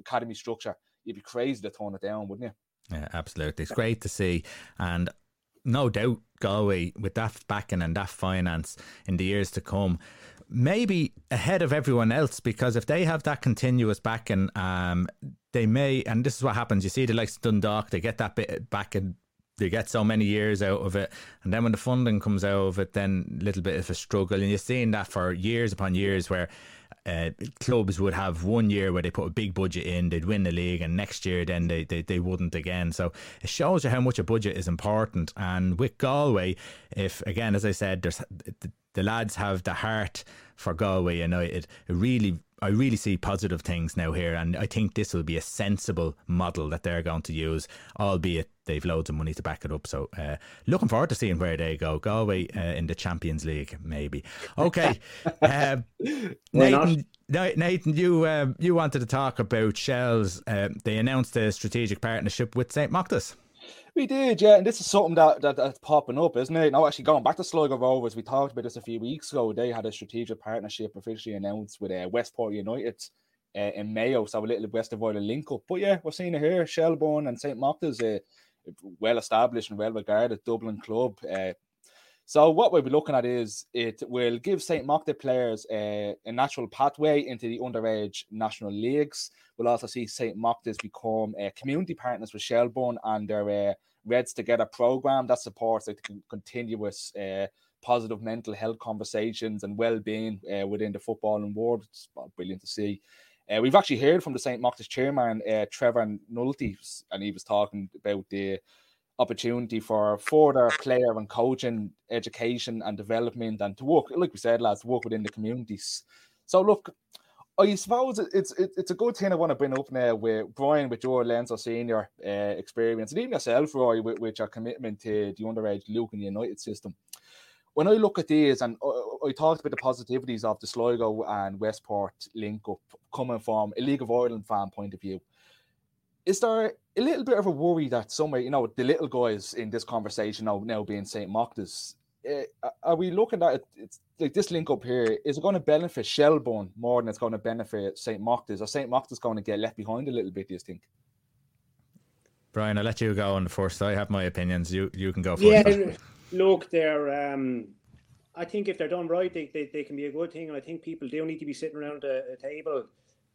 academy structure, you'd be crazy to tone it down, wouldn't you? Yeah, absolutely. It's great to see. And no doubt Galway, with that backing and that finance in the years to come, maybe ahead of everyone else because if they have that continuous backing, um, they may, and this is what happens. You see the likes of Dundalk, they get that bit back in they get so many years out of it, and then when the funding comes out of it, then a little bit of a struggle. And you're seeing that for years upon years, where uh, clubs would have one year where they put a big budget in, they'd win the league, and next year then they, they, they wouldn't again. So it shows you how much a budget is important. And with Galway, if again, as I said, there's the lads have the heart for Galway United. It really I really see positive things now here, and I think this will be a sensible model that they're going to use, albeit they've loads of money to back it up. So, uh, looking forward to seeing where they go. Galway uh, in the Champions League, maybe. Okay, uh, Nathan. Nathan, you um, you wanted to talk about Shells. Uh, they announced a strategic partnership with St. Mochta's. We did, yeah, and this is something that, that that's popping up, isn't it? Now, actually, going back to Sligo Rovers, we talked about this a few weeks ago. They had a strategic partnership officially announced with uh, Westport United uh, in Mayo, so a little West of Ireland link up. But yeah, we're seeing it here. Shelbourne and St. Mochta's, a uh, well established and well regarded Dublin club. Uh, so what we'll be looking at is it will give St. Mochta's players uh, a natural pathway into the underage national leagues. We'll also see St. Mochta's become uh, community partners with Shelbourne and their uh, Reds Together program that supports like, continuous uh, positive mental health conversations and well-being uh, within the footballing world. It's brilliant to see. Uh, we've actually heard from the St. Mochta's chairman, uh, Trevor Nulty, and he was talking about the opportunity for further player and coaching education and development and to work, like we said, lads, work within the communities. So look, I suppose it's it's a good thing I want to bring up now with Brian, with your Leinster senior uh, experience, and even yourself, Roy, with, with, your commitment to the underage Lucan United system. When I look at these, and I, I talked about the positivities of the Sligo and Westport link up coming from a League of Ireland fan point of view, is there a little bit of a worry that somewhere, you know, the little guys in this conversation now, now being St. Mochta's, uh, are we looking at it? It's like this link up here. Is it going to benefit Shelbourne more than it's going to benefit St. Mochta's? Or St. Mochta's going to get left behind a little bit? Do you think? Brian, I'll let you go on first. I have my opinions. You you can go first. Yeah, look, they're. Um, I think if they're done right, they, they, they can be a good thing, and I think people do need to be sitting around a, a table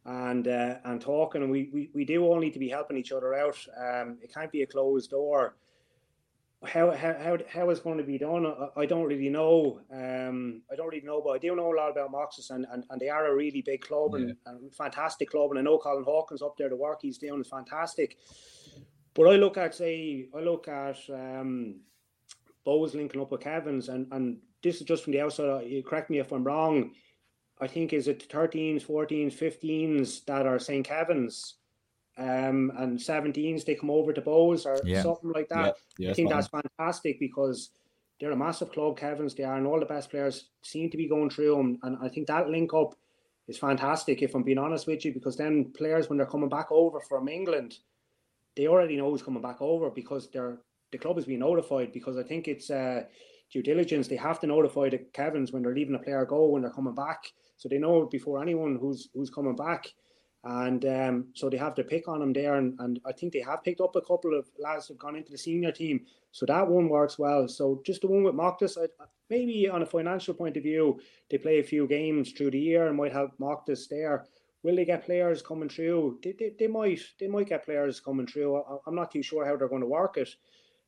and uh, and talking, and we, we, we do all need to be helping each other out. Um, it can't be a closed door. How how how, how it's going to be done, I, I don't really know. Um, I don't really know, but I do know a lot about Mochta's, and, and, and they are a really big club and, yeah. and fantastic club. And I know Colin Hawkins up there, the work he's doing is fantastic. But I look at say I look at um, Bohs linking up with Kevin's, and and this is just from the outside. You correct me if I'm wrong I think is it 13s, 14s, 15s that are St. Kevin's, um, and 17s they come over to Bohs or yeah. something like that. Yeah. Yeah, I think that's fantastic because they're a massive club, Kevin's they are, and all the best players seem to be going through them. And I think that link up is fantastic, if I'm being honest with you, because then players, when they're coming back over from England, they already know who's coming back over because they're the club is being notified because I think it's uh, due diligence. They have to notify the Kevins when they're leaving a player go when they're coming back so they know before anyone who's who's coming back. And um, so they have to pick on them there, and, and I think they have picked up a couple of lads who've gone into the senior team. So that one works well. So just the one with Mochta's, maybe on a financial point of view, they play a few games through the year and might have Mochta's there. Will they get players coming through? They, they, they might they might get players coming through. I, I'm not too sure how they're going to work it.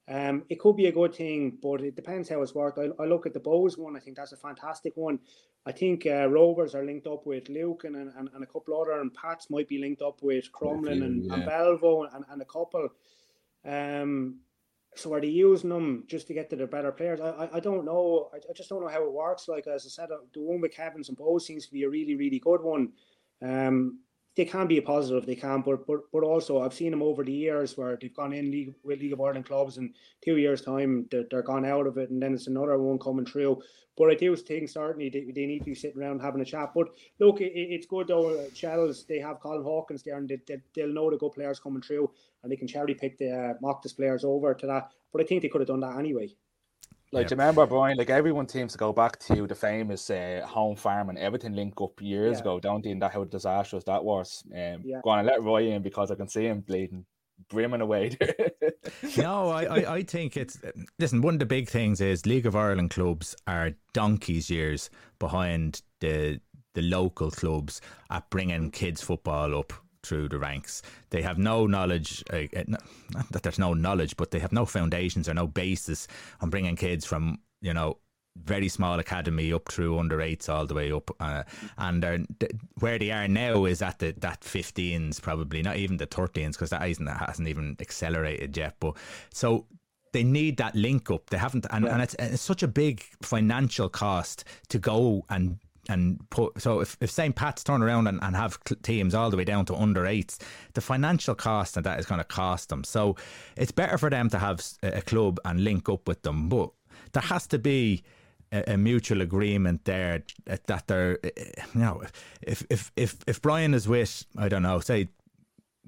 Um, it could be a good thing, but it depends how it's worked. I, I look at the Bohs one. I think that's a fantastic one. I think uh, Rovers are linked up with Luke and, and, and, a couple other, and Pats might be linked up with Crumlin and, yeah. and Belvo and, and a couple. Um, so are they using them just to get to the better players? I, I, I don't know. I, I, just don't know how it works. Like as I said, uh, the one with Kevin's and Bohs seems to be a really, really good one. Um, they can be a positive, they can, but but but also I've seen them over the years where they've gone in league with League of Ireland clubs and two years time they're, they're gone out of it and then it's another one coming through. But I do think certainly they, they need to be sitting around having a chat. But look, it, it's good though. Uh, Shells they have Colin Hawkins there and they, they, will know the good players coming through and they can cherry pick the uh, Mochta's players over to that. But I think they could have done that anyway. Like, yeah. do you remember, Brian? Like, everyone seems to go back to the famous uh, home farm and everything link up years yeah. ago, don't they? And that how disastrous that was. Um, yeah. Go on and let Roy in because I can see him bleeding, brimming away. no, I, I, I think it's listen. One of the big things is League of Ireland clubs are donkeys years behind the the local clubs at bringing kids football up through the ranks. They have no knowledge, uh, uh not that there's no knowledge, but they have no foundations or no basis on bringing kids from, you know, very small academy up through under eights all the way up, uh, and where they are now is at the that 15s probably not even the 13s because that hasn't hasn't even accelerated yet. But so they need that link up. They haven't, and, and it's, it's such a big financial cost to go and and put so if, if St. Pat's turn around and, and have teams all the way down to under eights, the financial cost of that is going to cost them. So it's better for them to have a club and link up with them, but there has to be a, a mutual agreement there that they're eh, eh, you know if if if if Brian is with I don't know say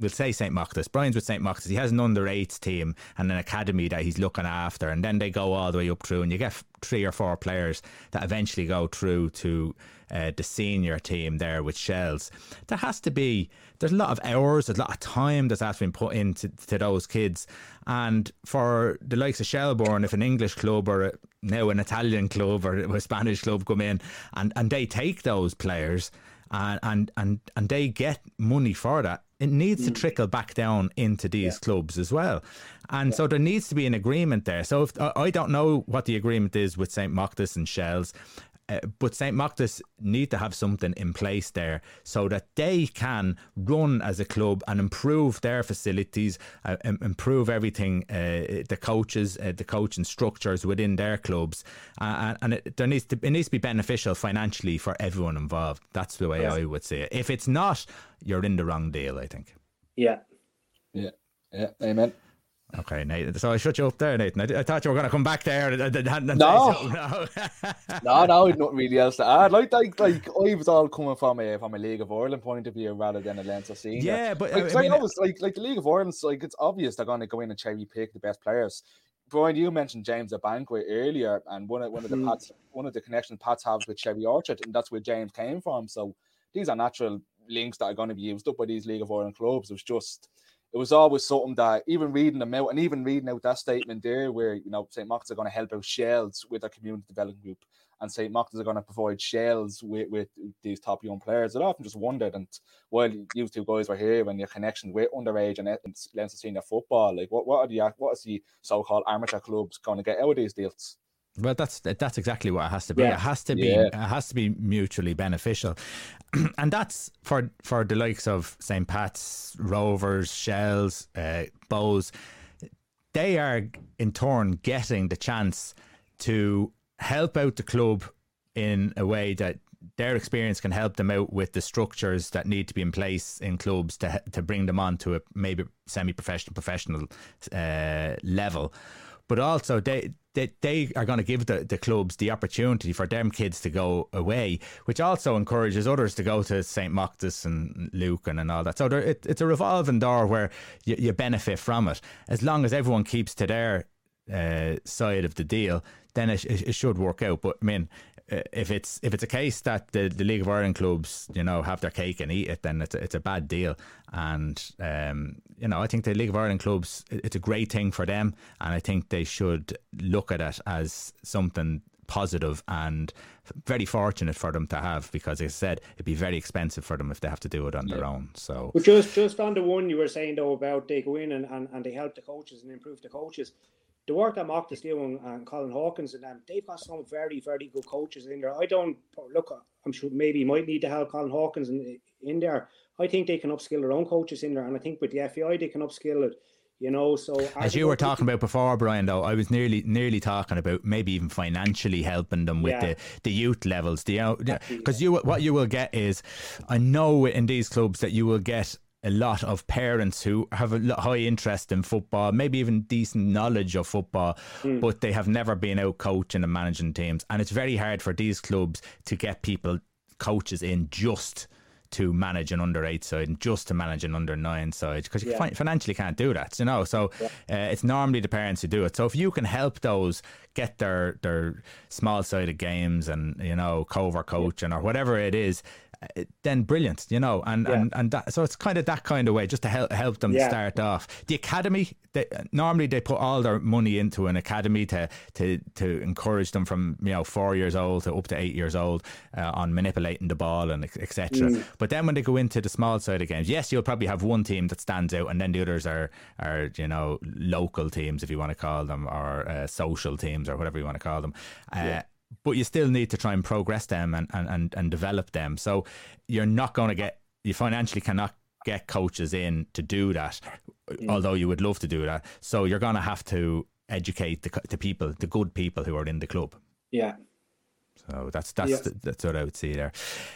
we'll say St. Mochta's. Brian's with St. Mochta's. He has an under eights team and an academy that he's looking after, and then they go all the way up through, and you get three or four players that eventually go through to uh, the senior team there with Shells. There has to be there's a lot of hours, there's a lot of time that's has been put into to those kids, and for the likes of Shelbourne, if an English club or now an Italian club or a Spanish club come in and and they take those players and and and, and they get money for that it needs mm. to trickle back down into these yeah. clubs as well. And yeah. so there needs to be an agreement there. So if, I don't know what the agreement is with St. Mochta's and Shells. Uh, but St. Mochta's need to have something in place there so that they can run as a club and improve their facilities, uh, improve everything, uh, the coaches, uh, the coaching structures within their clubs, uh, and it, there needs to it needs to be beneficial financially for everyone involved. That's the way yes. I would say it. If it's not, you're in the wrong deal. I think. Yeah. Yeah. Yeah. Amen. Okay, Nathan. So I shut you up there, Nathan. I, I thought you were going to come back there. And, and, and no. no, no, no, not really else to add. Like, like, like I was all coming from a from a League of Ireland point of view rather than a Leinster scene. Yeah, but like, I, mean, I was like, like the League of Ireland, like it's obvious they're going to go in and cherry pick the best players. Brian, you mentioned James Abankwah earlier, and one of one of the mm. Pats, one of the connections Pats have with Cherry Orchard, and that's where James came from. So these are natural links that are going to be used up by these League of Ireland clubs. It was just it was always something that even reading them out and even reading out that statement there where you know St. Mark's are going to help out Shells with their community development group and St. Mark's are going to provide Shells with, with these top young players. I often just wondered and while you two guys were here and your connection with underage and, and Leinster senior football, like what, what are the what is the so called amateur clubs going to get out of these deals? Well, that's that's exactly what it has to be. Yeah. It has to be yeah. it has to be mutually beneficial, and that's for for the likes of St. Pat's, Rovers, Shells, uh, Bohs. They are in turn getting the chance to help out the club in a way that their experience can help them out with the structures that need to be in place in clubs to to bring them on to a maybe semi-professional professional uh, level but also they they, they are going to give the, the clubs the opportunity for them kids to go away, which also encourages others to go to St. Mochta's and Lucan and all that. So there, it, it's a revolving door where you, you benefit from it. As long as everyone keeps to their uh, side of the deal, then it, it, it, should work out. But I mean, if it's if it's a case that the, the League of Ireland clubs, you know, have their cake and eat it, then it's a, it's a bad deal. And um, you know, I think the League of Ireland clubs, it's a great thing for them, and I think they should look at it as something positive and very fortunate for them to have because, as I said, it'd be very expensive for them if they have to do it on yeah. their own. So, but just just on the one you were saying though about they go in and, and, and they help the coaches and improve the coaches the work that Mock is doing and Colin Hawkins and them, they've got some very, very good coaches in there. I don't look, I'm sure maybe you might need to have Colin Hawkins in, in there. I think they can upskill their own coaches in there. And I think with the FAI, they can upskill it. You know, so as you were talking about before, Brian, though, I was nearly nearly talking about maybe even financially helping them with yeah. the, the youth levels. The you know, because you what you will get is, I know in these clubs that you will get a lot of parents who have a high interest in football, maybe even decent knowledge of football, mm. but they have never been out coaching and managing teams. And it's very hard for these clubs to get people, coaches in just to manage an under eight side and just to manage an under nine side because you yeah. financially can't do that, you know. So yeah. uh, it's normally the parents who do it. So if you can help those get their their small sided games and you know cover coaching yeah. or whatever it is, then brilliant, you know, and yeah. and and that, so it's kind of that kind of way just to help help them yeah. start off. The academy, they, normally they put all their money into an academy to to to encourage them from you know four years old to up to eight years old uh, on manipulating the ball and etc. Mm. But then when they go into the small side of games, yes, you'll probably have one team that stands out, and then the others are are you know local teams if you want to call them or uh, social teams or whatever you want to call them. Uh, yeah but you still need to try and progress them and, and, and, and develop them. So you're not going to get, you financially cannot get coaches in to do that, mm. although you would love to do that. So you're going to have to educate the, the people, the good people who are in the club. Yeah. So that's that's yeah. that's what I would see there.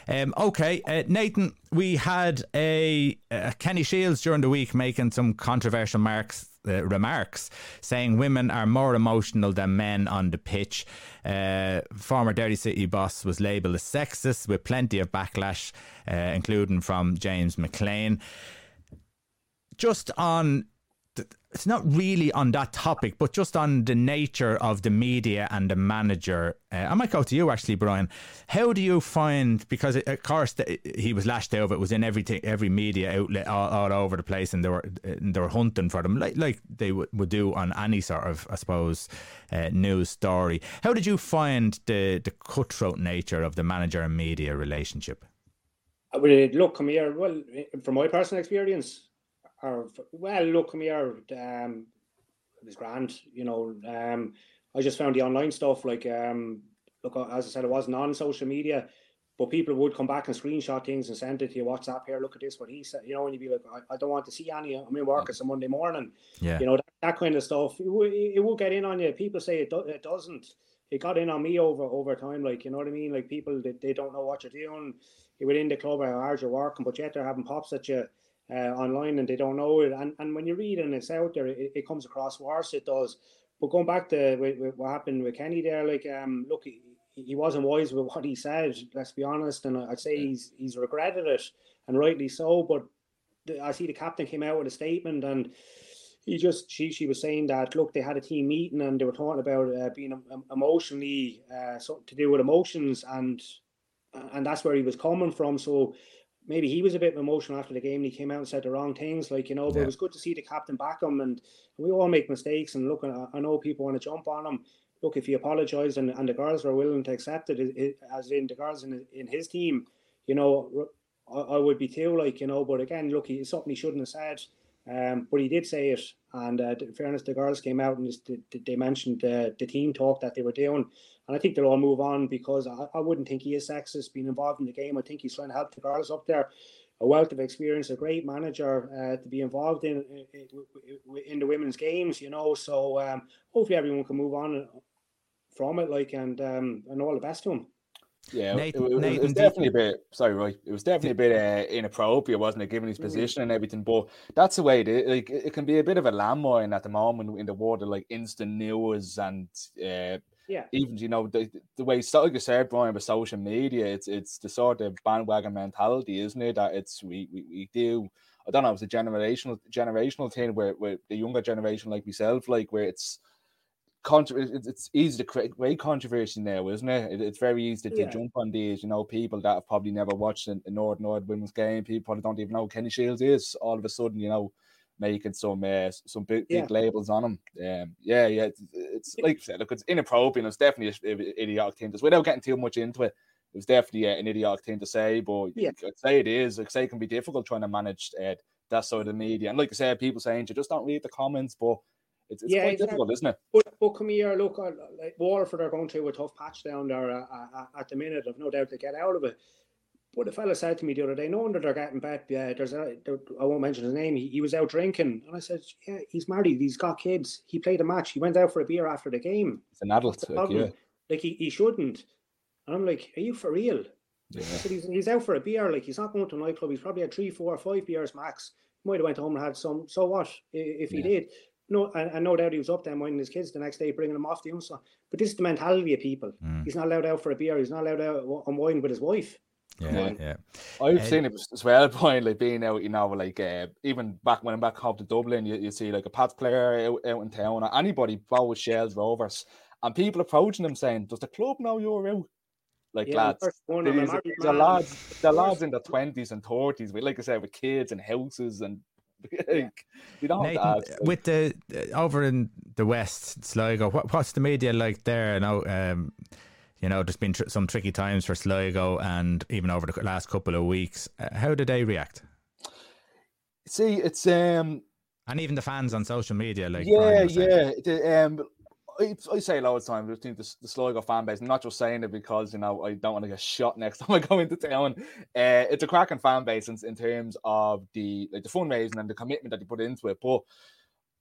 Um, okay, uh, Nathan, we had a uh, Kenny Shiels during the week making some controversial marks uh, remarks saying women are more emotional than men on the pitch. Uh, former Derry City boss was labelled as sexist with plenty of backlash, uh, including from James McClean. Just on it's not really on that topic, but just on the nature of the media and the manager. Uh, I might go to you actually, Brian. How do you find because of course the, he was lashed out. It was in everything, every media outlet all, all, over the place, and they were they were hunting for them like like they would, would do on any sort of I suppose uh, news story. How did you find the the cutthroat nature of the manager and media relationship? Well, look, come here. Well, from my personal experience, or well, look, come here. Um, it was grand, you know. Um, I just found the online stuff like um, look, as I said, it wasn't on social media, but people would come back and screenshot things and send it to your WhatsApp. Here, look at this, what he said. You know, and you'd be like, I, I don't want to see any. I'm in work. It's a Monday morning. Yeah. You know that, that kind of stuff. It, it, will get in on you. People say it, do, it doesn't. It got in on me over over time. Like you know what I mean. Like people, they, they don't know what you're doing. You're within the club or how hard you're working, but yet they're having pops at you uh, online and they don't know it. And, and when you read and it's out there, it, it comes across worse. It does. But going back to with, with what happened with Kenny there, like um, look, he, he wasn't wise with what he said. Let's be honest, and I'd say he's he's regretted it, and rightly so. But the, I see the captain came out with a statement and he just she she was saying that look they had a team meeting and they were talking about uh, being emotionally uh, something to do with emotions and and that's where he was coming from so maybe he was a bit emotional after the game and he came out and said the wrong things, like, you know, but yeah. it was good to see the captain back him and we all make mistakes and look, I know people want to jump on him. Look, if he apologized and, and the girls were willing to accept it, it, as in the girls in, in his team, you know, I, I, would be too, like, you know, but again, look, it's something he shouldn't have said. Um, but he did say it, and uh, in fairness, the girls came out and just, they mentioned uh, the team talk that they were doing, and I think they'll all move on because I, I wouldn't think he is sexist being involved in the game. I think he's trying to help the girls up there. A wealth of experience, a great manager uh, to be involved in, in, in the women's games, you know. So um, hopefully everyone can move on from it, like, and um, and all the best to him. Yeah, Nathan, it, it, it, was definitely a bit. Sorry, right. It was definitely a bit uh, inappropriate, wasn't it? Given his mm. position and everything, but that's the way it is. Like, it can be a bit of a landmine at the moment in the world of like instant news and uh, yeah. Even you know the the way like you said, Brian, with social media, it's it's the sort of bandwagon mentality, isn't it? That it's we we, we do. I don't know. It's a generational generational thing where where the younger generation like myself, like where it's. It's easy to create great controversy now, isn't it? It's very easy to, yeah. jump on these. You know, people that have probably never watched a North North women's game, people probably don't even know Kenny Shiels is. All of a sudden, you know, making some uh, some big, big yeah. labels on them. Um, yeah, yeah, it's, it's like I said, look, it's inappropriate. It's definitely an idiotic thing. Just without getting too much into it, it was definitely uh, an idiotic thing to say. But yeah. I'd say it is. I'd say it can be difficult trying to manage uh, that sort of media. And like I said, people saying you just don't read the comments, but. It's, it's yeah, quite exactly. difficult, isn't it? But, but come here, look, like Waterford are going through a tough patch down there uh, uh, at the minute. I've no doubt they get out of it. But the fella said to me the other day, no wonder they're getting bet. Yeah, there's a, there, I won't mention his name. He, he was out drinking, and I said, yeah, he's married. He's got kids. He played a match. He went out for a beer after the game. It's an adult, like, yeah. Like he, he shouldn't. And I'm like, are you for real? Yeah. he's, he's out for a beer. Like he's not going to a nightclub. He's probably had three, four, five beers max. Might have went home and had some. So what if he yeah. did? No, and, and no doubt he was up there minding his kids the next day, bringing them off the unsa. But this is the mentality of people. Mm. He's not allowed out for a beer. He's not allowed out on wine with his wife. Yeah, yeah. I've uh, seen it as well, point like being out, you know, like uh, even back when I'm back home to Dublin, you, you see like a Pats player out, out in town or anybody, both Shells, Rovers, and people approaching them saying, Does the club know you're out? Like yeah, lads, the, the lads, the lads in the twenties and thirties, with like I said, with kids and houses and like, you don't Nathan, with the over in the west, Sligo, what, what's the media like there? Now, um, you know, there's been tr- some tricky times for Sligo, and even over the last couple of weeks. Uh, how did they react? See, it's um, and even the fans on social media, like yeah, yeah. The, um, I, say a lot of times, I think the, the Sligo fan base, I'm not just saying it because, you know, I don't want to get shot next time I go into town. Uh, it's a cracking fan base in, in terms of the like the fundraising and the commitment that they put into it. But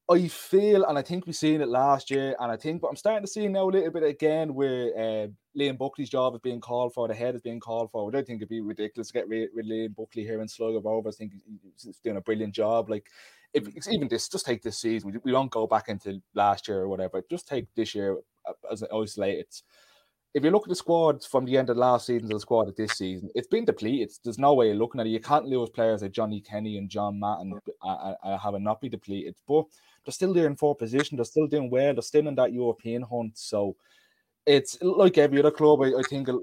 I feel, and I think we've seen it last year, and I think, but I'm starting to see now a little bit again where uh, Liam Buckley's job is being called for, the head is being called for. I don't think it'd be ridiculous to get rid with Liam Buckley here in Sligo Rovers. I think he's doing a brilliant job. Like, if it's even this, just take this season, we, we don't go back into last year or whatever, just take this year as an isolated if you look at the squad from the end of last season to the squad at this season, it's been depleted. There's no way of looking at it. You can't lose players like Johnny Kenny and John Mahon uh, uh, having not be depleted. But they're still there in fourth position. They're still doing well. They're still in that European hunt. So it's like every other club. I, I think uh,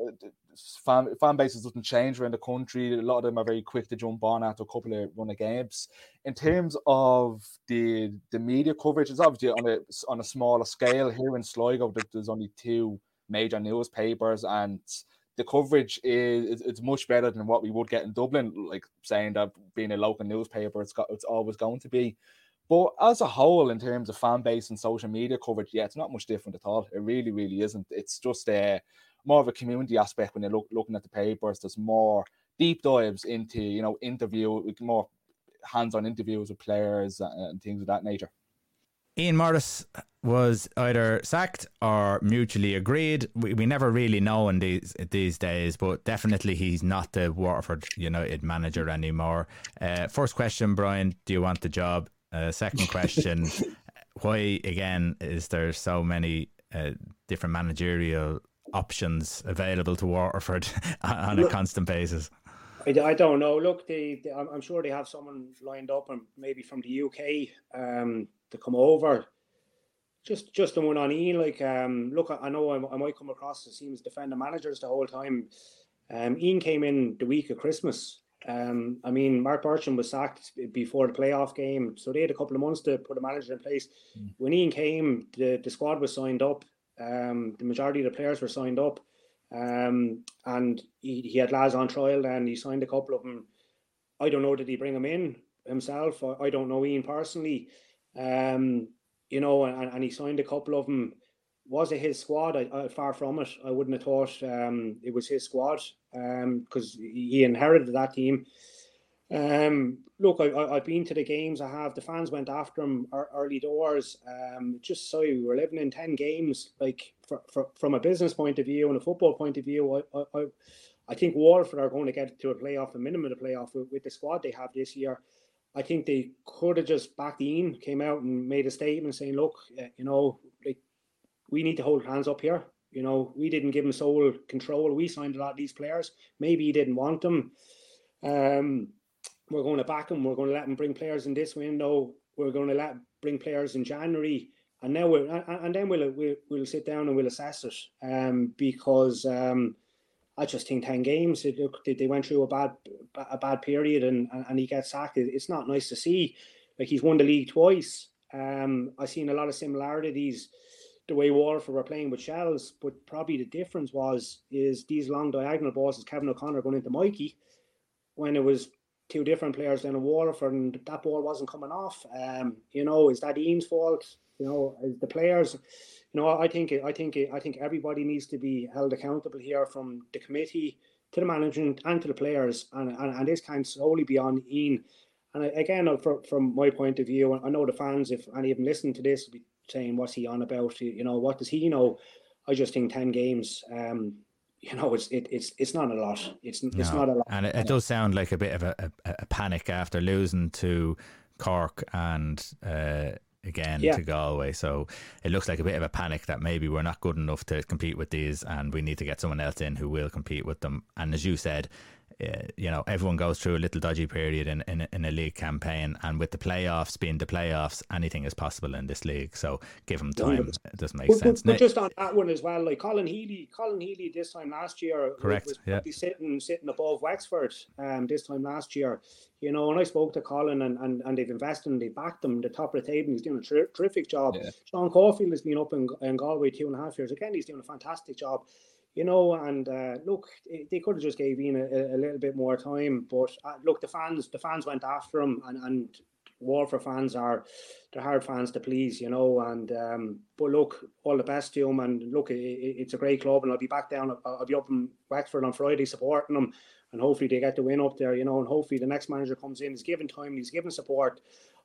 fan, fan bases doesn't change around the country. A lot of them are very quick to jump on after a couple of run of games. In terms of the the media coverage, it's obviously on a on a smaller scale here in Sligo. There's only two major newspapers and the coverage is it's much better than what we would get in Dublin. Like saying that being a local newspaper, it's got it's always going to be. But as a whole, in terms of fan base and social media coverage, yeah, it's not much different at all. It really, really isn't. It's just a uh, more of a community aspect when you're look, looking at the papers. There's more deep dives into you know interview, more hands-on interviews with players and things of that nature. Ian Morris was either sacked or mutually agreed. We, we never really know in these these days, but definitely he's not the Waterford United manager anymore. Uh, first question, Brian, do you want the job? Uh, second question, why again is there so many uh, different managerial options available to Waterford on a constant basis? I, I don't know. Look, they, they, I'm sure they have someone lined up, and maybe from the UK um, to come over. Just, just the one on Ian. Like, um, look, I, I know I, I, might come across as seems defender managers the whole time. Um, Ian came in the week of Christmas. Um, I mean, Marc Bircham was sacked before the playoff game, so they had a couple of months to put a manager in place. Mm. When Ian came, the, the squad was signed up. Um, the majority of the players were signed up. Um, and he, he had lads on trial and he signed a couple of them. I don't know, did he bring them in himself? I, I don't know Ian personally. Um, you know, and, and he signed a couple of them. Was it his squad? I, I, far from it. I wouldn't have thought um, it was his squad because um, he inherited that team. Um, look, I, have been to the games. I have. The fans went after him early doors. Um, just so we were living in ten games. Like for, for, from a business point of view and a football point of view, I, I, I think Waterford are going to get to a playoff, a minimum of a playoff with, with the squad they have this year. I think they could have just backed in, came out and made a statement saying, "Look, uh, you know, like we need to hold hands up here. You know, we didn't give him sole control. We signed a lot of these players. Maybe he didn't want them. Um, we're going to back him. We're going to let him bring players in this window. We're going to let bring players in January, and now we'll and then we'll we'll, we'll sit down and we'll assess it. Um, because um, I just think ten games. It, they went through a bad a bad period, and and he gets sacked. It's not nice to see. Like he's won the league twice. Um, I've seen a lot of similarities the way Waterford were playing with Shells, but probably the difference was is these long diagonal balls as Kevin O'Connor going into Mikey when it was two different players in Waterford and that ball wasn't coming off. Um, you know, is that Ian's fault? You know, is the players you know, I think I think I think everybody needs to be held accountable here, from the committee to the management and to the players, and and, and this can solely be on Ian. And again, uh, from from my point of view, I know the fans, if any of them listen to this, will be saying, "What's he on about?" You know, what does he know? I just think ten games. Um, you know, it's it, it's it's not a lot. It's it's no. not a lot. And it, it, does sound like a bit of a, a, a panic after losing to Cork and. Uh, again yeah. to Galway. So it looks like a bit of a panic that maybe we're not good enough to compete with these and we need to get someone else in who will compete with them. And as you said, uh, you know, everyone goes through a little dodgy period in, in, in a league campaign, and with the playoffs being the playoffs, anything is possible in this league. So give them time. It doesn't make but, sense. But, but, just on that one as well, like Colin Healy, Colin Healy this time last year, correct, was yeah, sitting sitting above Wexford, um, this time last year. You know, and I spoke to Colin, and, and, and they've invested and they backed him the top of the table. He's doing a ter- terrific job. Yeah. Sean Caulfield has been up in, in Galway two and a half years. Again, he's doing a fantastic job you know, and uh, look, they could have just gave Ian a, a, little bit more time, but uh, look, the fans, the fans went after him, and and Waterford fans are they're hard fans to please, you know, and um, but look, all the best to him, and look, it, it's a great club, and I'll be back down, I'll, I'll be up in Wexford on Friday supporting them, and hopefully they get the win up there, you know, and hopefully the next manager comes in, he's given time, he's given support.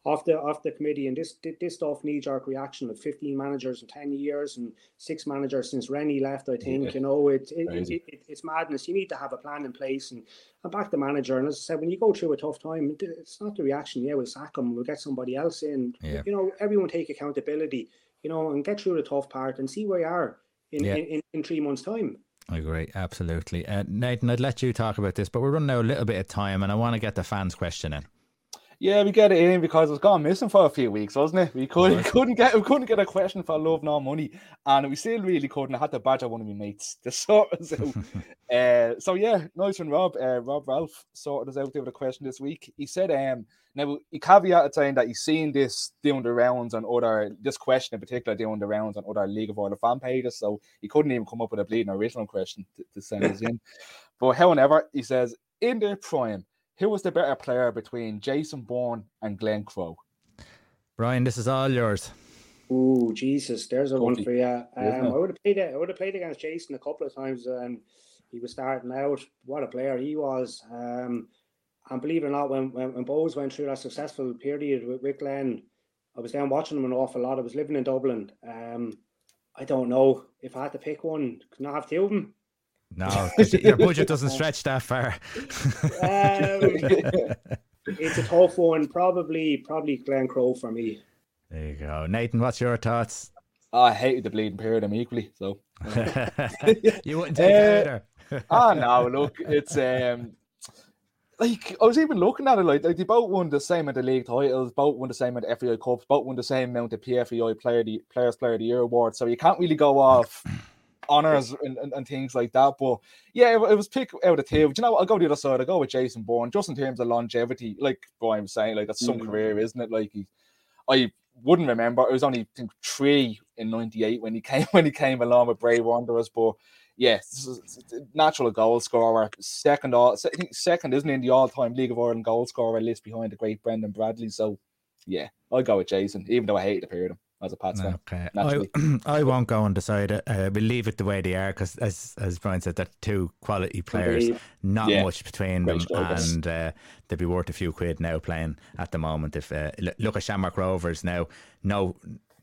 Off the off the committee, and this this stuff knee jerk reaction of 15 managers in 10 years and six managers since Rennie left. I think yeah. you know it, it, it, it, it's madness. You need to have a plan in place and, and back the manager. And as I said, when you go through a tough time, it's not the reaction. Yeah, we'll sack him. We'll get somebody else in. Yeah. You know, everyone take accountability. You know, and get through the tough part and see where you are in, yeah. in, in, in three months' time. I agree, absolutely. Uh, Nathan, I'd let you talk about this, but we're running out a little bit of time, and I want to get the fans' question in. Yeah, we get it in because it was gone missing for a few weeks, wasn't it? We couldn't, couldn't get we couldn't get a question for love no money, and we still really couldn't. I had to badger one of my mates to sort us out. uh, so yeah, nice one, Rob. Uh, Rob Ralph sorted us out with a question this week. He said, um, now he caveated saying that he's seen this doing the rounds on other this question in particular doing the rounds on other League of Ireland fan pages, so he couldn't even come up with a bleeding original question to, to send us in. But however, he says in their prime who was the better player between Jason Byrne and Glen Crowe? Brian, this is all yours. Oh Jesus, there's a one for you. Um, I would have played. I would have played against Jason a couple of times, and he was starting out. What a player he was! Um, and believe it or not, when when, when Bohs went through that successful period with, with Glenn, I was down watching him an awful lot. I was living in Dublin. Um, I don't know if I had to pick one. Can I have two of them? No, your budget doesn't stretch that far. um, it's a tough one. Probably, probably Glen Crowe for me. There you go, Nathan. What's your thoughts? I hated the bleeding period. I'm equally so. you wouldn't take uh, either. Ah, no. Look, it's um, like I was even looking at it like, like they both won the same at the league titles, both won the same at of FAI cups, both won the same amount of PFAI Player the Players Player of the Year award. So you can't really go off honors and, and, and, things like that. But yeah, it, it was pick out of two. But you know, I'll go the other side. I'll go with Jason Byrne, just in terms of longevity. Like Brian was saying, like that's some mm-hmm. career, isn't it? Like he, I wouldn't remember. It was only I think three in '98 when he came when he came along with Bray Wanderers, but. Yeah, natural goal scorer, second all, I think second isn't in the all-time League of Ireland goal scorer list behind the great Brendan Bradley. So, yeah, I'll go with Jason, even though I hate the period as a Pats fan. Okay, I, I won't go undecided. Uh, we'll leave it the way they are because, as as Brian said, they're two quality players, not yeah. much between Great them, and uh, they'd be worth a few quid now playing at the moment. If uh, look at Shamrock Rovers now, no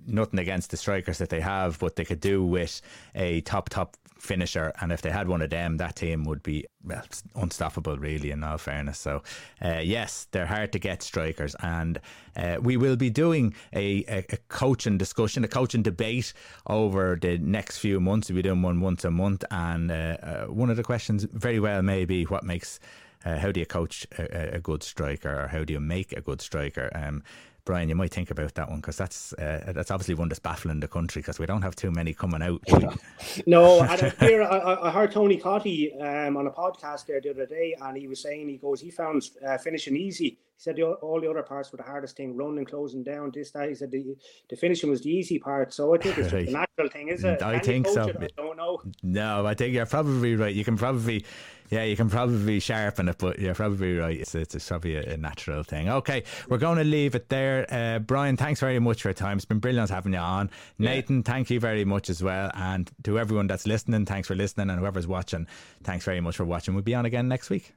nothing against the strikers that they have, but they could do with a top top finisher. And if they had one of them, that team would be well, unstoppable, really. In all fairness, so uh, yes, they're hard to get strikers, and uh, we will be doing a, a, a, coaching discussion, a coaching debate over the next few months. We'll be doing one once a month, and uh, uh one of the questions very well may be what makes. Uh, how do you coach a, a, good striker, or how do you make a good striker? Um, Brian, you might think about that one because that's uh, that's obviously one that's baffling the country because we don't have too many coming out. no, I, I, I heard Tony Cottee um, on a podcast there the other day, and he was saying he goes he found uh, finishing easy. He said the, all the other parts were the hardest thing, running, closing down, this that. He said the, the finishing was the easy part. So I think it's right. a natural thing, is it? I Can think so. I don't know. No, I think you're probably right. You can probably yeah, you can probably sharpen it, but you're probably right. It's, it's, it's probably a, a, natural thing. Okay, we're going to leave it there. Uh, Brian, thanks very much for your time. It's been brilliant having you on. Yeah. Nathan, thank you very much as well. And to everyone that's listening, thanks for listening. And whoever's watching, thanks very much for watching. We'll be on again next week.